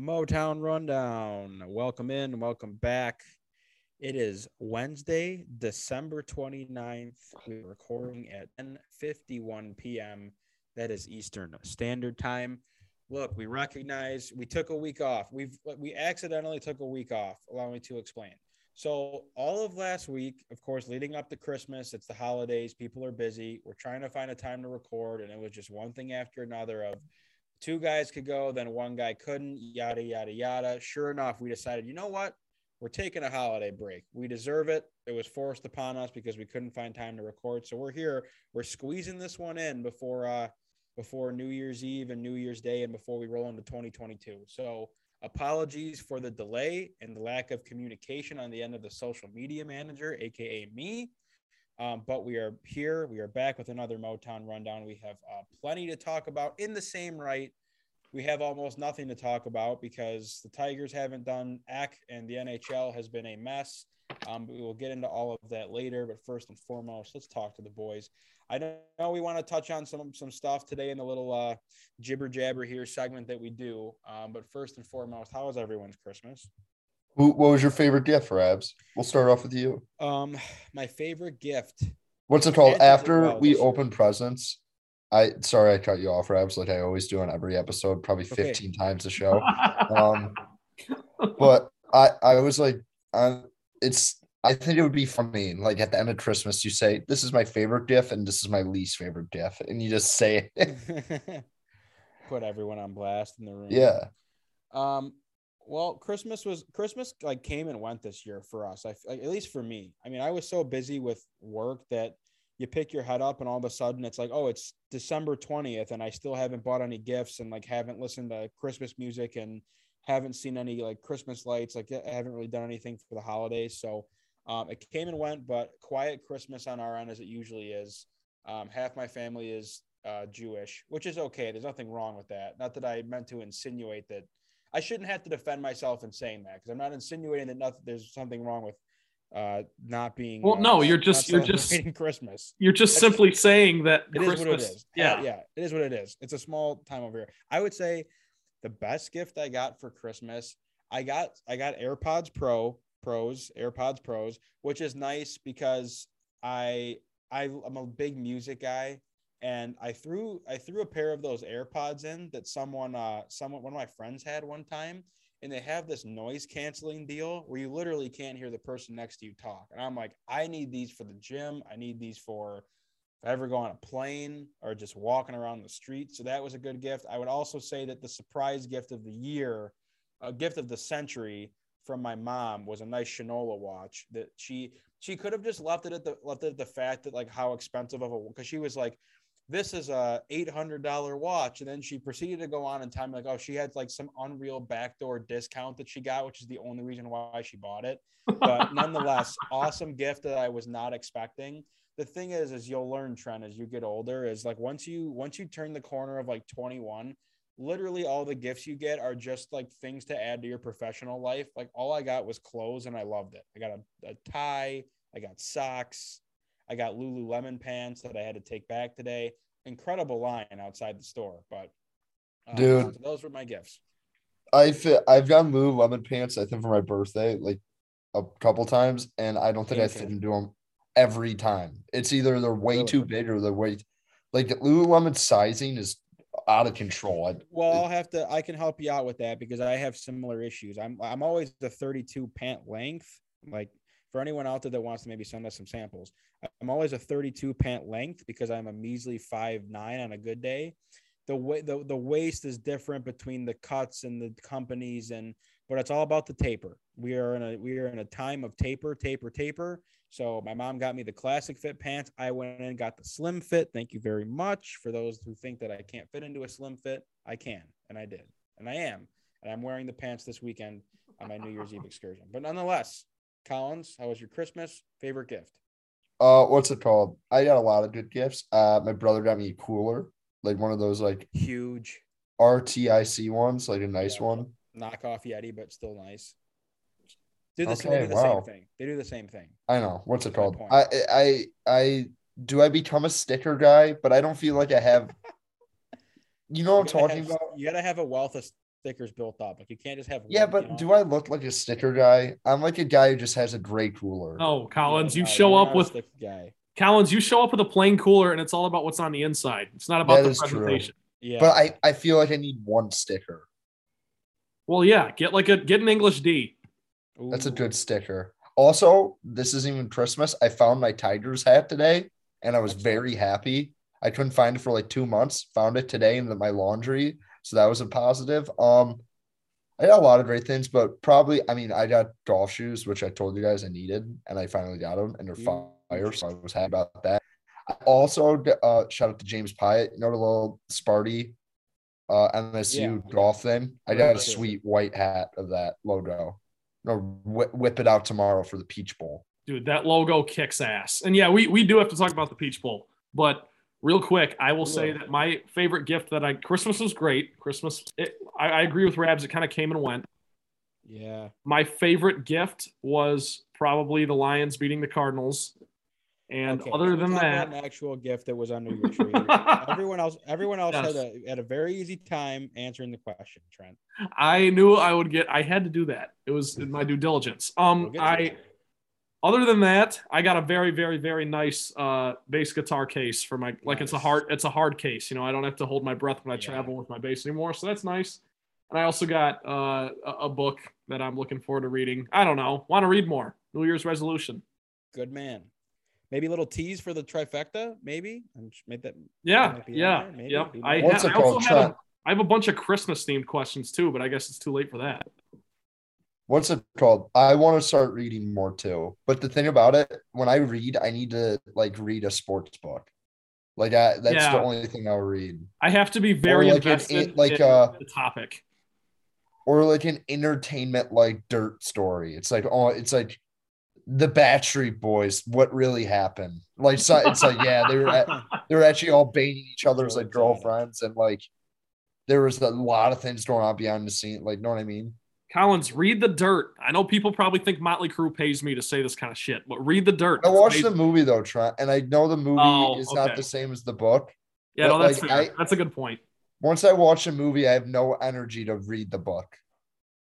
Motown Rundown. Welcome in, welcome back. It is Wednesday, December 29th. We're recording at 10:51 p.m. That is Eastern Standard Time. Look, we recognize we took a week off. We've we accidentally took a week off. Allow me to explain. So all of last week, of course, leading up to Christmas, it's the holidays. People are busy. We're trying to find a time to record, and it was just one thing after another of two guys could go, then one guy couldn't, yada, yada, yada. Sure enough, we decided, you know what? We're taking a holiday break. We deserve it. It was forced upon us because we couldn't find time to record. So we're here. We're squeezing this one in before uh before New Year's Eve and New Year's Day and before we roll into 2022. So apologies for the delay and the lack of communication on the end of the social media manager, aka me. Um, but we are here. We are back with another Motown rundown. We have uh, plenty to talk about in the same right. We have almost nothing to talk about because the Tigers haven't done ACK and the NHL has been a mess. Um, we will get into all of that later. But first and foremost, let's talk to the boys. I know we want to touch on some some stuff today in the little uh, jibber jabber here segment that we do. Um, but first and foremost, how was everyone's Christmas? Who, what was your favorite gift, Rabs? We'll start off with you. Um, my favorite gift. What's it called? After we open presents, I sorry I cut you off, Rabs, like I always do on every episode, probably 15 okay. times a show. um, but I I was like, uh, it's I think it would be funny, like at the end of Christmas, you say, "This is my favorite gift, and this is my least favorite gift," and you just say it. Put everyone on blast in the room. Yeah. Um, well, Christmas was Christmas like came and went this year for us. I like, at least for me. I mean, I was so busy with work that you pick your head up and all of a sudden it's like, oh, it's December 20th and I still haven't bought any gifts and like haven't listened to Christmas music and haven't seen any like Christmas lights. Like I haven't really done anything for the holidays. So um, it came and went, but quiet Christmas on our end as it usually is. Um, half my family is uh, Jewish, which is okay. There's nothing wrong with that. Not that I meant to insinuate that I shouldn't have to defend myself in saying that because I'm not insinuating that nothing, there's something wrong with uh, not being. Well, uh, no, you're just you're just Christmas. You're just That's simply saying that it Christmas, is what it is. Yeah, uh, yeah, it is what it is. It's a small time over here. I would say the best gift I got for Christmas, I got I got AirPods Pro Pros, AirPods Pros, which is nice because I I I'm a big music guy and I threw I threw a pair of those AirPods in that someone uh someone one of my friends had one time and they have this noise canceling deal where you literally can't hear the person next to you talk. And I'm like, I need these for the gym. I need these for if I ever go on a plane or just walking around the street. So that was a good gift. I would also say that the surprise gift of the year, a gift of the century from my mom was a nice Shinola watch that she she could have just left it at the left it at the fact that like how expensive of a because she was like this is a $800 watch. And then she proceeded to go on and tell me like, oh, she had like some unreal backdoor discount that she got, which is the only reason why she bought it. But nonetheless, awesome gift that I was not expecting. The thing is, is you'll learn Trent as you get older is like once you, once you turn the corner of like 21, literally all the gifts you get are just like things to add to your professional life. Like all I got was clothes and I loved it. I got a, a tie, I got socks, I got Lululemon pants that I had to take back today. Incredible line outside the store, but um, dude, those were my gifts. I fit. I've gotten Lululemon pants. I think for my birthday, like a couple times, and I don't think I fit into them every time. It's either they're way really? too big or they're way like Lululemon sizing is out of control. I, well, I'll have to. I can help you out with that because I have similar issues. I'm I'm always the 32 pant length. Like for anyone out there that wants to maybe send us some samples, I'm always a 32 pant length because I'm a measly five nine on a good day. The way the, the waist is different between the cuts and the companies and but it's all about the taper. We are in a we are in a time of taper, taper, taper. So my mom got me the classic fit pants. I went in and got the slim fit. Thank you very much. For those who think that I can't fit into a slim fit, I can, and I did, and I am, and I'm wearing the pants this weekend on my New Year's Eve excursion. But nonetheless, Collins, how was your Christmas? Favorite gift? Uh, what's it called? I got a lot of good gifts. Uh, my brother got me a cooler, like one of those like huge RTIC ones, like a nice yeah. one. Knockoff Yeti, but still nice. Do the, okay, they do the wow. same thing. They do the same thing. I know. What's That's it called? I I I do I become a sticker guy, but I don't feel like I have. You know what I'm talking have, about? You gotta have a wealth of stickers built up. Like you can't just have. Yeah, one, but you know? do I look like a sticker guy? I'm like a guy who just has a Dre cooler. Oh, Collins, you No, show you're up not a with sticker guy. Collins, you show up with a plain cooler, and it's all about what's on the inside. It's not about That the is true. presentation. Yeah, But I, I feel like I need one sticker. Well, yeah, get like a get an English D. That's a good sticker. Also, this isn't even Christmas. I found my Tigers hat today and I was very happy. I couldn't find it for like two months. Found it today in the, my laundry. So that was a positive. Um, I got a lot of great things, but probably, I mean, I got golf shoes, which I told you guys I needed, and I finally got them, and they're Huge. fire. So I was happy about that. I also, uh, shout out to James Pyatt, you know, the little Sparty uh, MSU Yeah. golf thing. I got a sweet white hat of that logo. No, whip it out tomorrow for the Peach Bowl. Dude, that logo kicks ass. And yeah, we, we do have to talk about the Peach Bowl. But real quick, I will say that my favorite gift that I Christmas was great. Christmas, it, I, I agree with Rabs. It kind of came and went. Yeah, My favorite gift was probably the Lions beating the Cardinals. And Okay, other than that, an actual gift that was under your tree. everyone else, everyone else Yes. had a had a very easy time answering the question. Trent, I knew I would get. I had to do that. It was in my due diligence. Um, We'll I. that. Other than that, I got a very, very, very nice uh, bass guitar case for my. Like it's a hard. It's a hard case. You know, I don't have to hold my breath when I Yeah. travel with my bass anymore. So that's nice. And I also got uh, a, a book that I'm looking forward to reading. I don't know. Want to read more? New Year's resolution. good man. Maybe a little tease for the trifecta. Maybe and sh- make that. Yeah, might be on yeah, yep. I. What's ha- it I also called, have a, I have a bunch of Christmas themed questions too, but I guess it's too late for that. What's it called? I want to start reading more too. But the thing about it, when I read, I need to like read a sports book. Like I, that's the only thing I'll read, I have to be very like an- like, in uh, the topic. or like an entertainment like dirt story. It's like oh, it's like the Backstreet Boys. What really happened? Like so, it's like yeah, they were at, they were actually all banging each other's like Really dramatic. girlfriends and like there was a lot of things going on behind the scene. Like, know what I mean? Collins, read the dirt. I know people probably think Motley Crue pays me to say this kind of shit, but read the dirt. I It's watched the movie though, Trent, and I know the movie Oh, is okay. not the same as the book. Yeah, no, that's like, fair. I- that's a good point. Once I watch a movie, I have no energy to read the book.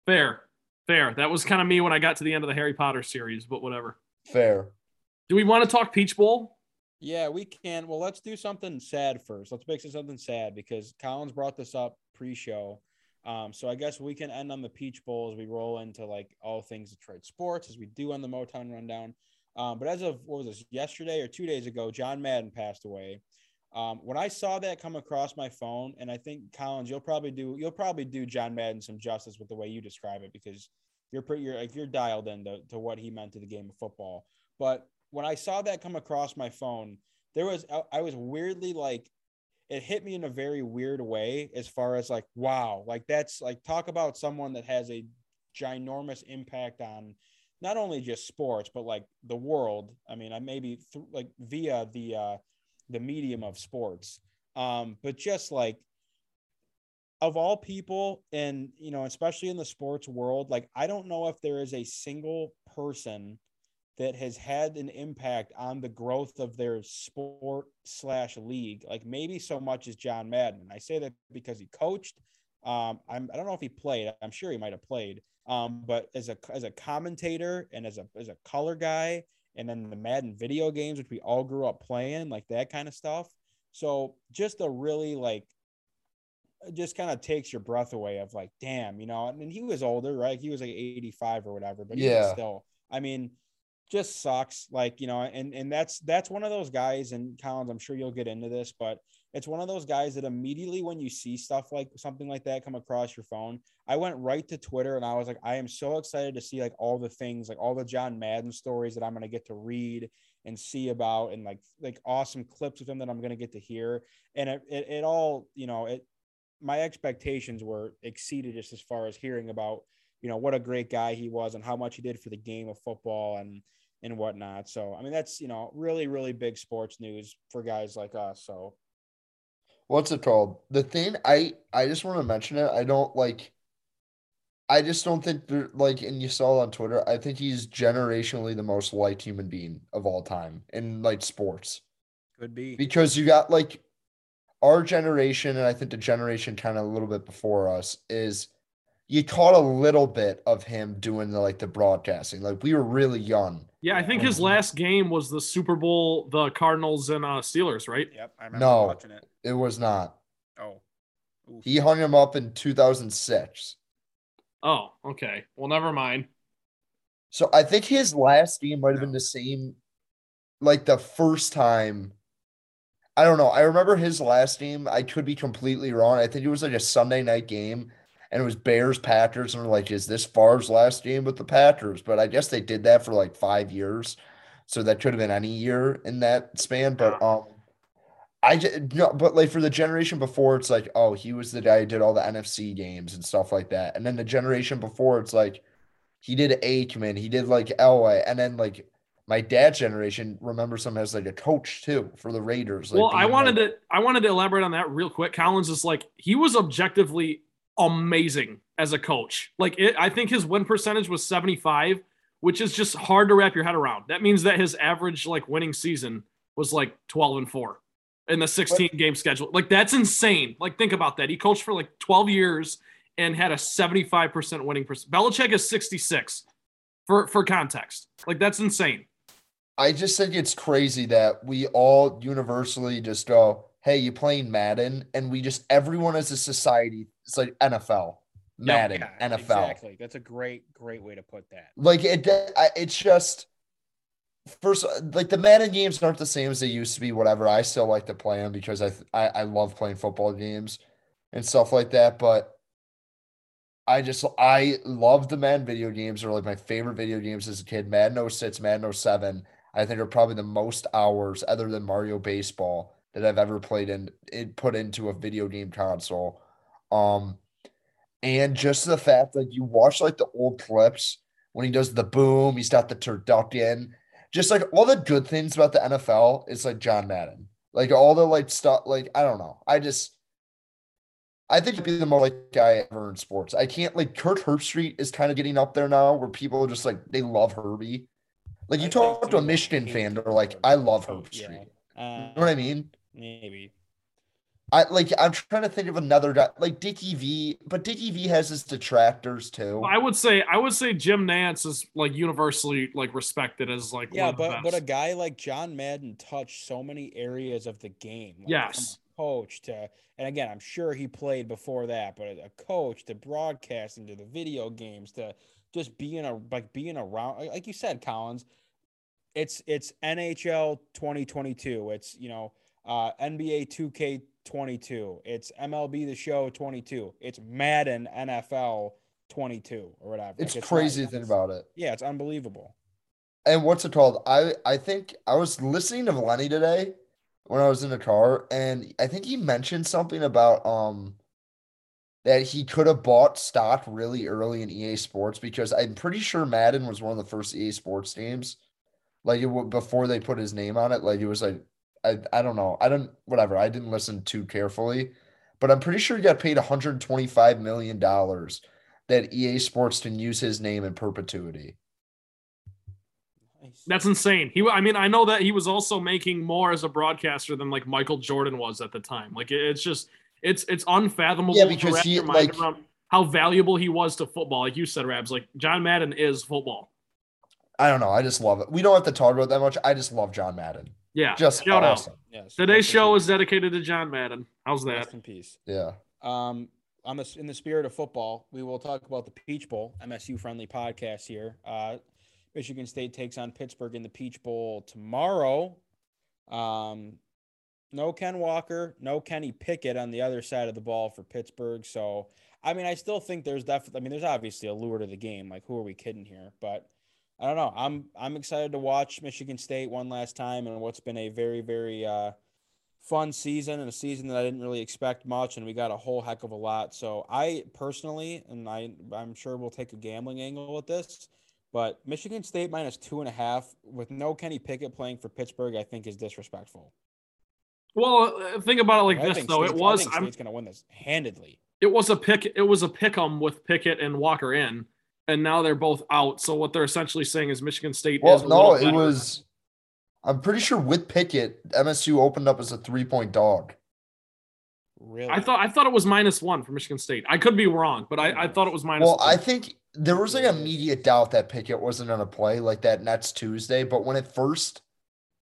Fair, fair. That was kind of me when I got to the end of the Harry Potter series, but whatever. Fair. Do we want to talk Peach Bowl? Yeah, we can. Well, let's do something sad first. Let's make it something sad because Collins brought this up pre-show. Um, so I guess we can end on the Peach Bowl as we roll into like all things Detroit sports as we do on the Motown rundown. Um, but as of what was this yesterday or two days ago, John Madden passed away. Um, when I saw that come across my phone, and I think Collins, you'll probably do you'll probably do John Madden some justice with the way you describe it because you're pretty you're like you're dialed into to what he meant to the game of football. But when I saw that come across my phone, there was I- I was weirdly like it hit me in a very weird way as far as like wow like that's like talk about someone that has a ginormous impact on not only just sports but like the world. I mean i maybe th- like via the uh the medium of sports. Um but just like of all people and you know especially in the sports world like i don't know if there is a single person that has had an impact on the growth of their sport slash league like maybe so much as john madden. I say that because he coached um I'm, i don't know if he played i'm sure he might have played um but as a as a commentator and as a as a color guy and then the madden video games which we all grew up playing like that kind of stuff. So just a really like it just kind of takes your breath away of like damn you know I mean he was older right? He was like 85 or whatever but Yeah. still i mean just sucks like you know and and that's that's one of those guys and collins i'm sure you'll get into this but it's one of those guys that immediately when you see stuff like something like that come across your phone i went right to twitter and i was like i am so excited to see like all the things like all the john madden stories that i'm going to get to read and see about and like like awesome clips of him that i'm going to get to hear. And it, it, it all you know it my expectations were exceeded just as far as hearing about you know what a great guy he was and how much he did for the game of football and and whatnot. So I mean that's you know really really big sports news for guys like us. So What's it called? The thing I I just want to mention it. I don't like. I just don't think there like, and you saw it on Twitter. I think he's generationally the most liked human being of all time in like sports could be because you got like our generation and I think the generation kind of a little bit before us is you caught a little bit of him doing the like the broadcasting. Like we were really young. Yeah, I think his last game was the Super Bowl, the Cardinals and uh, Steelers, right? Yep, I remember No. watching it. It was not. Oh, Oof. He hung him up in 2006. Oh, okay. Well, never mind. So I think his last game might have been the same, like the first time. I don't know. I remember his last game. I could be completely wrong. I think it was like a Sunday night game, and it was Bears Packers, and we're like, is this Favre's last game with the Packers? But I guess they did that for like five years, so that could have been any year in that span. But um, I just no, but like for the generation before, it's like, oh, he was the guy who did all the NFC games and stuff like that, and then the generation before, it's like he did Aikman, he did like Elway, and then like my dad's generation remembers him as like a coach too for the Raiders. Like well, I wanted like- to I wanted to elaborate on that real quick. Collins is like he was objectively amazing as a coach. Like it, I think his win percentage was 75, which is just hard to wrap your head around. That means that his average like winning season was like 12 and 4 in the 16 game schedule. Like that's insane. Like think about that. He coached for like 12 years and had a 75% winning percent. Belichick is 66 for for context. Like that's insane. I just think it's crazy that we all universally just go, "Hey, you playing Madden?" And we just everyone as a society, it's like NFL, Madden, Yeah, NFL. Exactly. That's a great, great way to put that. Like it, it's just first like the Madden games aren't the same as they used to be. Whatever, I still like to play them because I I, I love playing football games and stuff like that. But I just I love the Madden video games. Are like my favorite video games as a kid. Madden 06, Madden 07. I think are probably the most hours other than Mario Baseball that I've ever played in it put into a video game console. Um and just the fact that you watch like the old clips when he does the boom, he's got the turducken, just like all the good things about the NFL is like John Madden. Like all the like stuff, like I don't know. I just I think he'd be the most like guy ever in sports. I can't like Kirk Herbstreit is kind of getting up there now where people are just like they love Herbie. Like you I talk to a Michigan fan, they're like, I love Yeah. Uh, You know what I mean? Maybe. I like I'm trying to think of another guy like Dickie V, but Dickie V has his detractors too. I would say I would say Jim Nantz is like universally like respected as like Yeah, one of the but but a guy like John Madden touched so many areas of the game. like, Yes. From a coach to, and again, I'm sure he played before that, but a coach to broadcasting to the video games to just being a like being around, like- like you said, Collins. It's it's NHL 2022. It's you know uh, NBA 2K22. It's MLB The Show 22. It's Madden NFL 22 or whatever. it's Like, crazy to think about it. Yeah, it's unbelievable. And what's it called? I I think I was listening to Lenny today when I was in the car, and I think he mentioned something about um that he could have bought stock really early in EA Sports because I'm pretty sure Madden was one of the first EA Sports games. Like it before they put his name on it, like it was like I I don't know. I don't whatever. I didn't listen too carefully, but I'm pretty sure he got paid 125 million dollars that EA Sports can use his name in perpetuity. That's insane. He, I mean, I know that he was also making more as a broadcaster than like Michael Jordan was at the time. Like it- it's just, it's it's unfathomable. Yeah, because he, like- how valuable he was to football. Like you said, Rabs, like John Madden is football. I don't know. I just love it. We don't have to talk about that much. I just love John Madden. Yeah, Just shout awesome. out. Yes. Today's show is dedicated to John Madden. How's that? Rest in peace. Yeah. Um, on the in the spirit of football, we will talk about the Peach Bowl, MSU friendly podcast here. Uh, Michigan State takes on Pittsburgh in the Peach Bowl tomorrow. Um, no Ken Walker, no Kenny Pickett on the other side of the ball for Pittsburgh. So, I mean, I still think there's definitely. I mean, there's obviously a lure to the game. Like, who are we kidding here? But I don't know. I'm I'm excited to watch Michigan State one last time and what's been a very very uh, fun season and a season that I didn't really expect much, and we got a whole heck of a lot. So I personally, and I I'm sure we'll take a gambling angle with this, but Michigan State minus two and a half with no Kenny Pickett playing for Pittsburgh, I think is disrespectful. Well, uh, think about it like I this think though. It State's- I was think I'm, State's going to win this handedly. it was a pick. It was a pick 'em with Pickett and Walker in, and now they're both out. So what they're essentially saying is Michigan State Well, is no, it was. I'm pretty sure with Pickett, MSU opened up as a three point dog. Really? I thought I thought it was minus one for Michigan State. I could be wrong, but I, I thought it was minus. Well, one. I think there was like immediate doubt that Pickett wasn't going to play like that next Tuesday. But when it first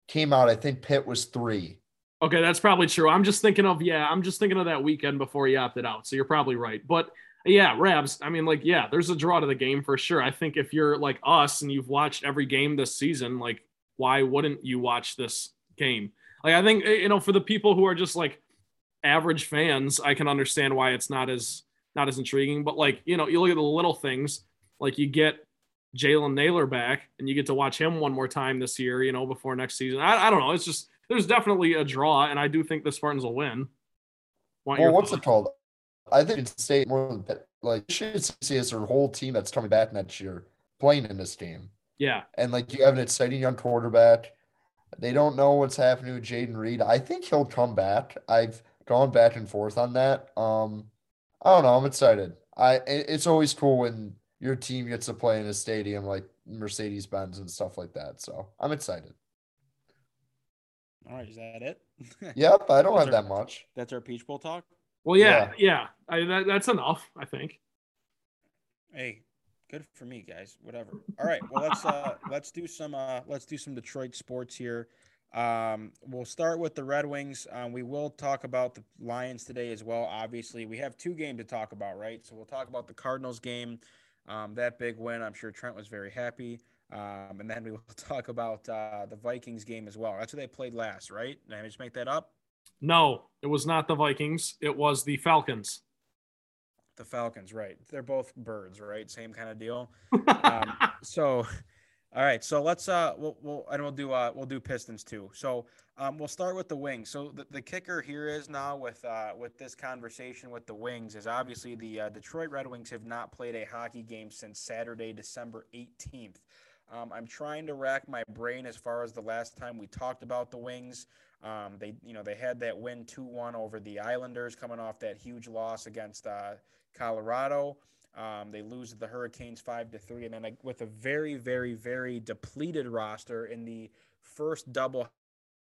came out, I think Pitt was three. Okay, that's probably true. I'm just thinking of yeah, I'm just thinking of that weekend before he opted out. So you're probably right. But yeah, Rabs. I mean, like, yeah, there's a draw to the game for sure. I think if you're like us and you've watched every game this season, like, why wouldn't you watch this game? Like, I think eh, you know, for the people who are just like average fans, I can understand why it's not as not as intriguing. But like, you know, you look at the little things, like you get Jalen Nailor back and you get to watch him one more time this year, you know, before next season. I, I don't know. It's just there's definitely a draw, and I do think the Spartans will win. Want well, what's thoughts? it called? I think it's state more than that. like should see as her whole team that's coming back next year playing in this game. Yeah. And like you have an exciting young quarterback. They don't know what's happening with Jayden Reed. I think he'll come back. I've gone back and forth on that. Um, I don't know. I'm excited. I it's always cool when your team gets to play in a stadium like Mercedes Benz and stuff like that. So I'm excited. All right, is that it? yep, I don't have our, that much. That's our Peach Bowl talk. Well, yeah, yeah, yeah I, that, that's enough, I think. Hey, good for me, guys. Whatever. All right, well let's uh let's do some uh let's do some Detroit sports here. Um, we'll start with the Red Wings. Um, we will talk about the Lions today as well. Obviously, we have two games to talk about, right? So we'll talk about the Cardinals game, um, that big win. I'm sure Trent was very happy. Um, and then we will talk about uh, the Vikings game as well. That's who they played last, right? Did I just make that up? No, it was not the Vikings. It was the Falcons. The Falcons, right? They're both birds, right? Same kind of deal. um, so all right, so let's uh, we'll, we'll and we'll do uh, we'll do Pistons too. So um, we'll start with the Wings. So the, the kicker here is now with uh, with this conversation with the Wings is obviously the uh, Detroit Red Wings have not played a hockey game since Saturday, December eighteenth. Um, I'm trying to rack my brain as far as the last time we talked about the Wings. Um, they you know they had that win two one over the Islanders, coming off that huge loss against uh, Colorado. Um, they lose the Hurricanes five to three, and then with a very, very, very depleted roster in the first double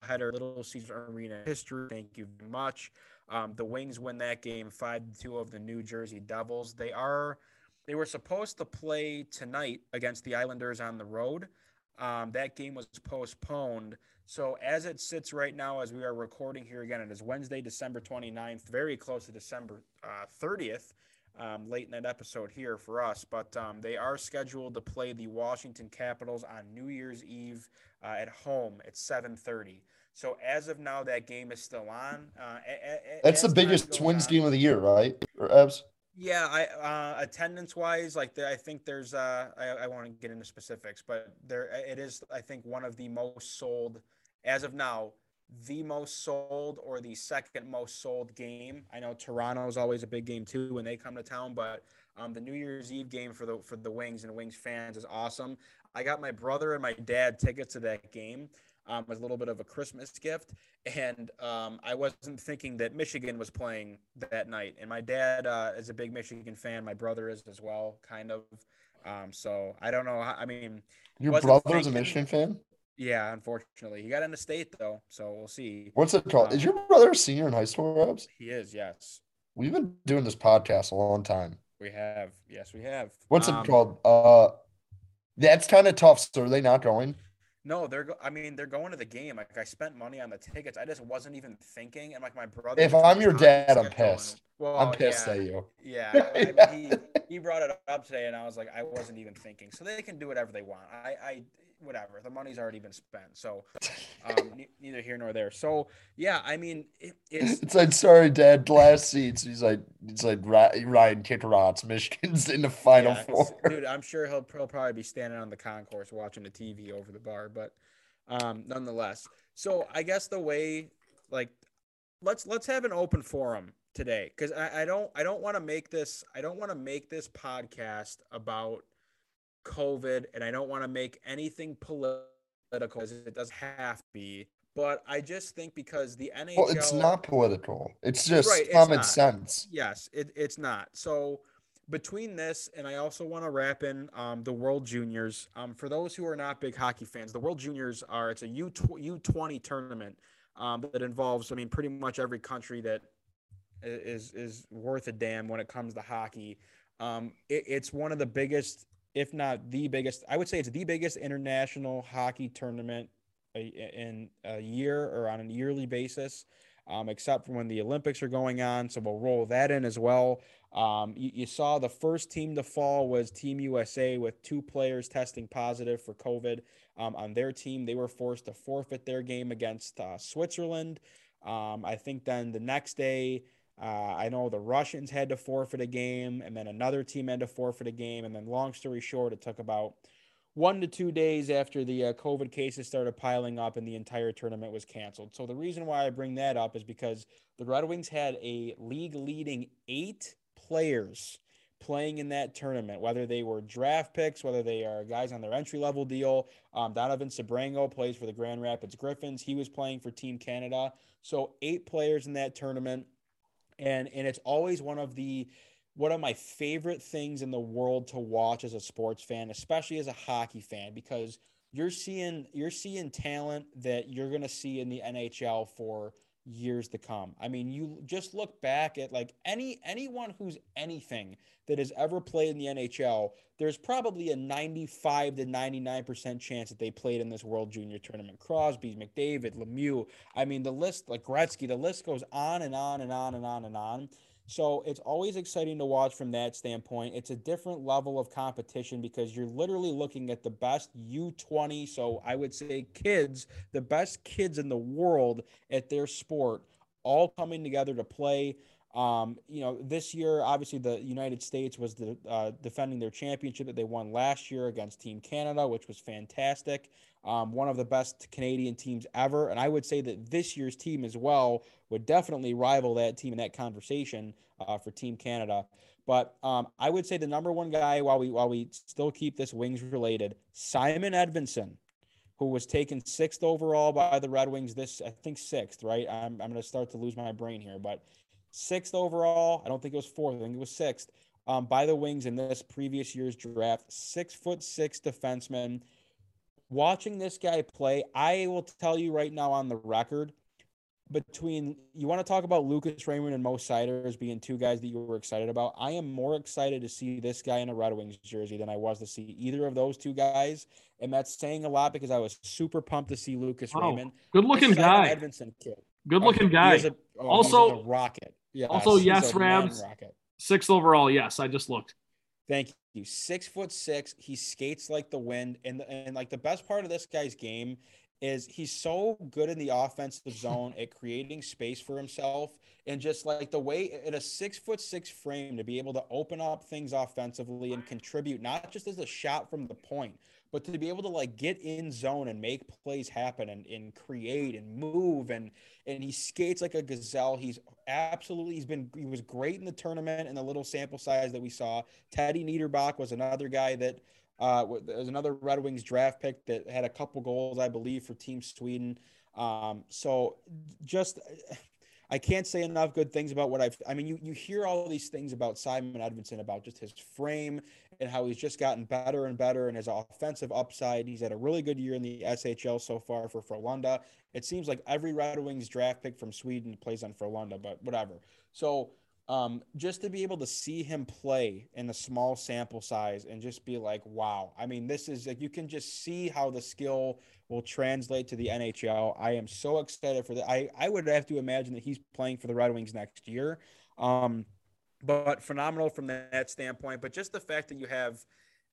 header Little Caesar Arena history. Thank you very much. Um, the Wings win that game five to two of the New Jersey Devils. They are they were supposed to play tonight against the Islanders on the road. Um, that game was postponed. So as it sits right now, as we are recording here again, it is Wednesday, December 29th, very close to December uh, 30th um, late in that episode here for us. But um, they are scheduled to play the Washington Capitals on New Year's Eve uh, at home at 7:30. So as of now, that game is still on. Uh, That's the biggest Twins game of the year, right? Or Evs? Yeah, I uh, attendance wise, like the, I think there's uh, I, I want to get into specifics, but there it is. I think one of the most sold as of now the most sold or the second most sold game. I know Toronto is always a big game too when they come to town, but um, the New Year's Eve game for the for the Wings and Wings fans is awesome. I got my brother and my dad tickets to that game um, as a little bit of a Christmas gift, and um, I wasn't thinking that Michigan was playing that night. And my dad uh, is a big Michigan fan. My brother is as well, kind of. Um, so I don't know. How, I mean, your brother's a Michigan fan. Yeah, unfortunately, he got into state though, so we'll see. What's it called? Um, is your brother a senior in high school, Robs? He is. Yes. We've been doing this podcast a long time. We have. Yes, we have. What's um, it called? Uh, that's kind of tough. So are they not going? No, they're. Go- I mean, they're going to the game. Like I spent money on the tickets. I just wasn't even thinking. And like my brother. If I'm your dad, I'm pissed. Well, I'm pissed yeah, at you. Yeah, I mean, he he brought it up today, and I was like, I wasn't even thinking. So they can do whatever they want. I I whatever. The money's already been spent, so um, neither here nor there. So yeah, I mean, it, it's it's like sorry, Dad. Last seats. He's like, he's like Ryan Kitterots. Michigan's in the final yeah, four. Dude, I'm sure he'll, he'll probably be standing on the concourse watching the TV over the bar, but um, nonetheless. So I guess the way, like, let's let's have an open forum today because I, I don't I don't want to make this I don't want to make this podcast about COVID, and I don't want to make anything political as it doesn't have to be. But I just think because the NHL, well, it's not political. It's just right, common sense. Yes, it, it's not. So between this and I also want to wrap in um, the World Juniors. Um, for those who are not big hockey fans, the World Juniors are it's a U U twenty tournament um, that involves I mean pretty much every country that is is worth a damn when it comes to hockey. Um, it, it's one of the biggest, if not the biggest. I would say it's the biggest international hockey tournament in a year or on a yearly basis, um, except for when the Olympics are going on. So we'll roll that in as well. Um, you, you, saw the first team to fall was Team USA with two players testing positive for COVID um, on their team. They were forced to forfeit their game against uh, Switzerland. Um, I think then the next day, uh, I know the Russians had to forfeit a game, and then another team had to forfeit a game. And then, long story short, it took about one to two days after the uh, COVID cases started piling up and the entire tournament was canceled. So, the reason why I bring that up is because the Red Wings had a league leading eight players playing in that tournament, whether they were draft picks, whether they are guys on their entry level deal. Um, Donovan Sebrango plays for the Grand Rapids Griffins. He was playing for Team Canada. So, eight players in that tournament. And, and it's always one of the one of my favorite things in the world to watch as a sports fan, especially as a hockey fan, because you're seeing you're seeing talent that you're going to see in the NHL for years to come. I mean, you just look back at like any anyone who's anything that has ever played in the NHL, there's probably a 95 to 99% chance that they played in this World Junior Tournament. Crosby, McDavid, Lemieux. I mean, the list like Gretzky, the list goes on and on and on and on and on. So it's always exciting to watch from that standpoint. It's a different level of competition because you're literally looking at the best U20. So I would say kids, the best kids in the world at their sport, all coming together to play. Um, you know, this year, obviously, the United States was the, uh, defending their championship that they won last year against Team Canada, which was fantastic. Um, one of the best Canadian teams ever. And I would say that this year's team as well would definitely rival that team in that conversation uh, for Team Canada. But um, I would say the number one guy, while we while we still keep this Wings related, Simon Edvinsson, who was taken sixth overall by the Red Wings. This I think sixth, right? I'm I'm going to start to lose my brain here, but sixth overall. I don't think it was fourth. I think it was sixth um, by the Wings in this previous year's draft. Six foot six defenseman. Watching this guy play, I will tell you right now on the record, between you want to talk about Lucas Raymond and Mo Seider as being two guys that you were excited about. I am more excited to see this guy in a Red Wings jersey than I was to see either of those two guys. And that's saying a lot because I was super pumped to see Lucas oh, Raymond. Good looking guy. Edvinsson kid. Good looking guy. A, oh, also, a rocket. Yeah. Also, yes, Rabs. Sixth overall. Yes, I just looked. Thank you. Six foot six. He skates like the wind, and and like the best part of this guy's game is he's so good in the offensive zone at creating space for himself and just like the way at a six foot six frame to be able to open up things offensively and contribute not just as a shot from the point but to be able to like get in zone and make plays happen and, and create and move and and he skates like a gazelle he's absolutely he's been he was great in the tournament and the little sample size that we saw teddy niederbach was another guy that uh, there's another red wings draft pick that had a couple goals i believe for team sweden um, so just I can't say enough good things about what I've. I mean, you you hear all these things about Simon Edvinsson about just his frame and how he's just gotten better and better and his offensive upside. He's had a really good year in the SHL so far for Frölunda. It seems like every Red Wings draft pick from Sweden plays on Frölunda, but whatever. So um, just to be able to see him play in a small sample size and just be like, wow. I mean, this is like you can just see how the skill will translate to the NHL. I am so excited for that. I, I would have to imagine that he's playing for the Red Wings next year. Um, but phenomenal from that standpoint. But just the fact that you have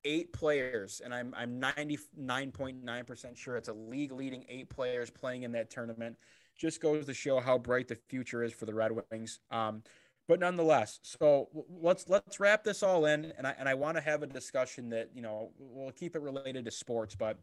eight players, and I'm I'm 99.9% sure it's a league leading eight players playing in that tournament, just goes to show how bright the future is for the Red Wings. Um, but nonetheless, so let's let's wrap this all in, and I and I want to have a discussion that you know we'll keep it related to sports, but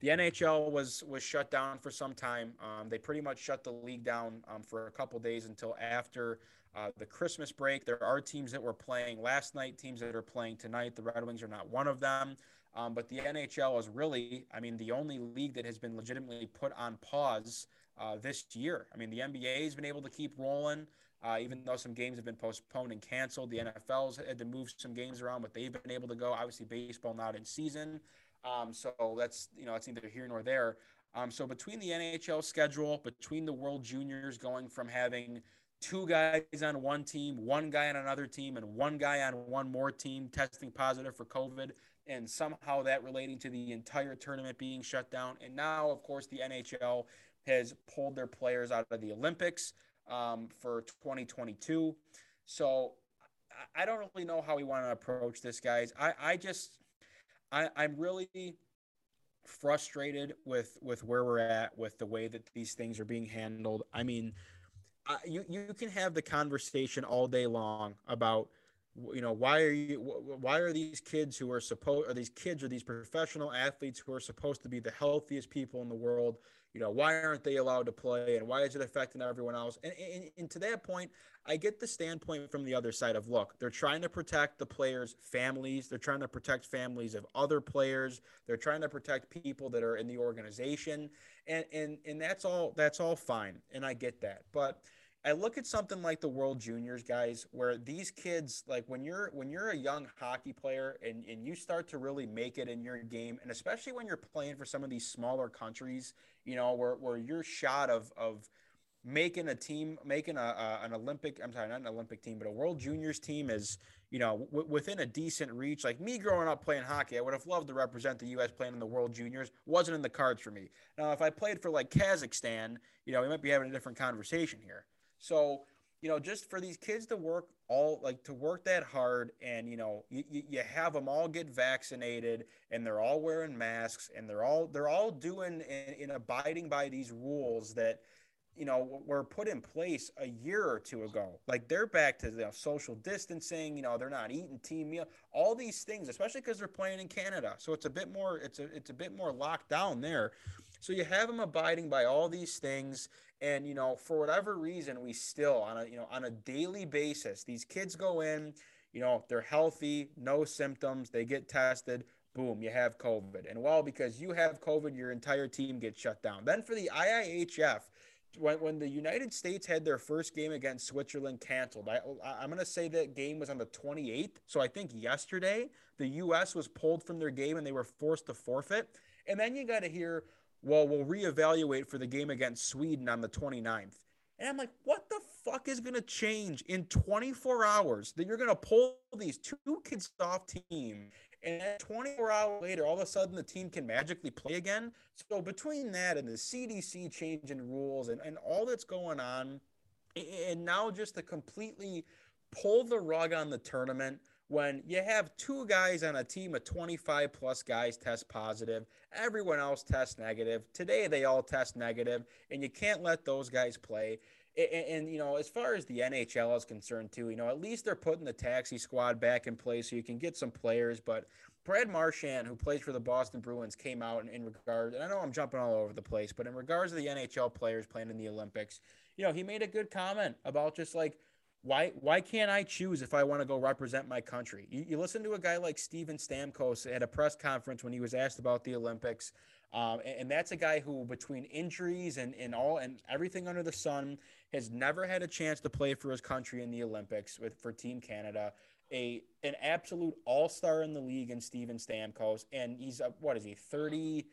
the NHL was was shut down for some time. Um, they pretty much shut the league down um, for a couple days until after uh, the Christmas break. There are teams that were playing last night, teams that are playing tonight. The Red Wings are not one of them. Um, but the NHL is really, I mean, the only league that has been legitimately put on pause uh, this year. I mean, the NBA has been able to keep rolling, uh, even though some games have been postponed and canceled. The NFL's had to move some games around, but they've been able to go. Obviously, baseball not in season. Um, so that's, you know, it's neither here nor there. Um, so between the NHL schedule, between the World Juniors going from having two guys on one team, one guy on another team, and one guy on one more team testing positive for COVID, and somehow that relating to the entire tournament being shut down. And now, of course, the NHL has pulled their players out of the Olympics um, for 2022. So I don't really know how we want to approach this, guys. I, I just, I, I'm really frustrated with with where we're at with the way that these things are being handled. I mean, uh, you you can have the conversation all day long about you know why are you why are these kids who are supposed are these kids or these professional athletes who are supposed to be the healthiest people in the world you know why aren't they allowed to play and why is it affecting everyone else? And, and, and, to that point i get the standpoint from the other side of look they're trying to protect the players families. They're trying to protect families of other players. They're trying to protect people that are in the organization. And and and that's all that's all fine. And i get that. But I look at something like the World Juniors guys where these kids like when you're when you're a young hockey player and, and you start to really make it in your game and especially when you're playing for some of these smaller countries, you know, where, where you're shot of of making a team, making a, a, an Olympic, I'm sorry, not an Olympic team, but a World Juniors team is, you know, w- within a decent reach. Like me growing up playing hockey, I would have loved to represent the U.S. playing in the World Juniors. Wasn't in the cards for me. Now, if I played for like Kazakhstan, you know, we might be having a different conversation here. So, you know, just for these kids to work all like to work that hard and, you know, you, you have them all get vaccinated and they're all wearing masks and they're all, they're all doing and, and abiding by these rules that, you know, were put in place a year or two ago. Like they're back to know, social distancing. You know, they're not eating team meal. All these things, especially because they're playing in Canada, so it's a bit more. It's a it's a bit more locked down there. So you have them abiding by all these things, and you know for whatever reason we still on a you know on a daily basis these kids go in you know they're healthy no symptoms they get tested boom you have covid. And well because you have covid your entire team gets shut down. Then for the iihf when, when the united states had their first game against switzerland canceled I, oh, i'm going to say that game was on the 28th so i think yesterday the us was pulled from their game and they were forced to forfeit. And then you got to hear well, we'll reevaluate for the game against Sweden on the 29th. And I'm like, what the fuck is going to change in 24 hours that you're going to pull these two kids off team and 24 hours later, all of a sudden the team can magically play again? So between that and the CDC changing rules and, and all that's going on, and now just to completely pull the rug on the tournament when you have two guys on a team of 25 plus guys test positive, everyone else tests negative. Today they all test negative, and you can't let those guys play. And, and, you know, as far as the NHL is concerned, too, you know, at least they're putting the taxi squad back in place so you can get some players. But Brad Marchand, who plays for the Boston Bruins, came out in, in regard, and I know I'm jumping all over the place, but in regards to the NHL players playing in the Olympics, you know, he made a good comment about just like why why can't I choose if I want to go represent my country? You, you, listen to a guy like Steven Stamkos at a press conference when he was asked about the Olympics, um, and, and, that's a guy who, between injuries and, and all and everything under the sun, has never had a chance to play for his country in the Olympics with for Team Canada. A an absolute all star in the league in Steven Stamkos, and he's a, what is he thirty? 32,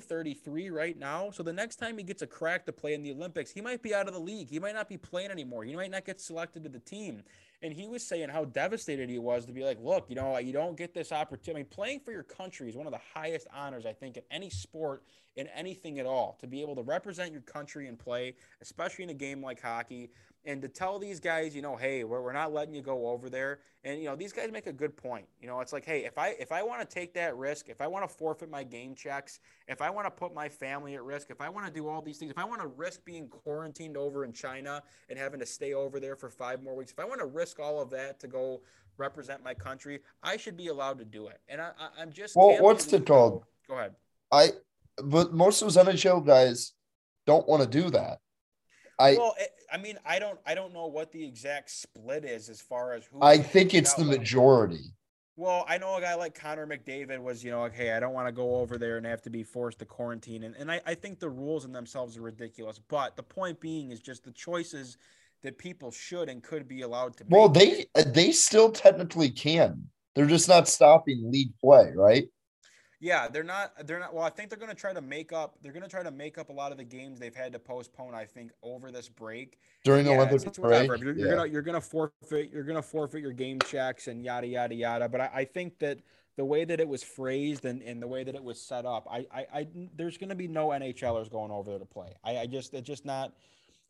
33 right now. So the next time he gets a crack to play in the Olympics, he might be out of the league. He might not be playing anymore. He might not get selected to the team. And he was saying how devastated he was to be like, look, you know, you don't get this opportunity. I mean, playing for your country is one of the highest honors, I think, in any sport, in anything at all. To be able to represent your country and play, especially in a game like hockey and to tell these guys, you know, hey, we're, we're not letting you go over there. And you know, these guys make a good point. You know, it's like, hey, if I if I want to take that risk, if I want to forfeit my game checks, if I want to put my family at risk, if I want to do all these things, if I want to risk being quarantined over in China and having to stay over there for five more weeks, if I want to risk all of that to go represent my country, I should be allowed to do it. And I, I, am just well, what's it called? Go ahead. I, but most of those NHL guys don't want to do that. I well, it, I mean, I don't, I don't know what the exact split is as far as who. I think it's the majority. Well, I know a guy like Connor McDavid was, you know, like, hey, I don't want to go over there and have to be forced to quarantine, and and I, I think the rules in themselves are ridiculous. But the point being is just the choices that people should and could be allowed to. Well, they uh, they still technically can. They're just not stopping league play, right? Yeah, they're not. They're not. Well, I think they're going to try to make up. They're going to try to make up a lot of the games they've had to postpone. I think over this break during the yeah, Olympic break. You're, you're gonna you're gonna forfeit. You're gonna forfeit your game checks and yada yada yada. But I, I think that the way that it was phrased and, and the way that it was set up, I I, I there's going to be no NHLers going over there to play. I, I just it's just not.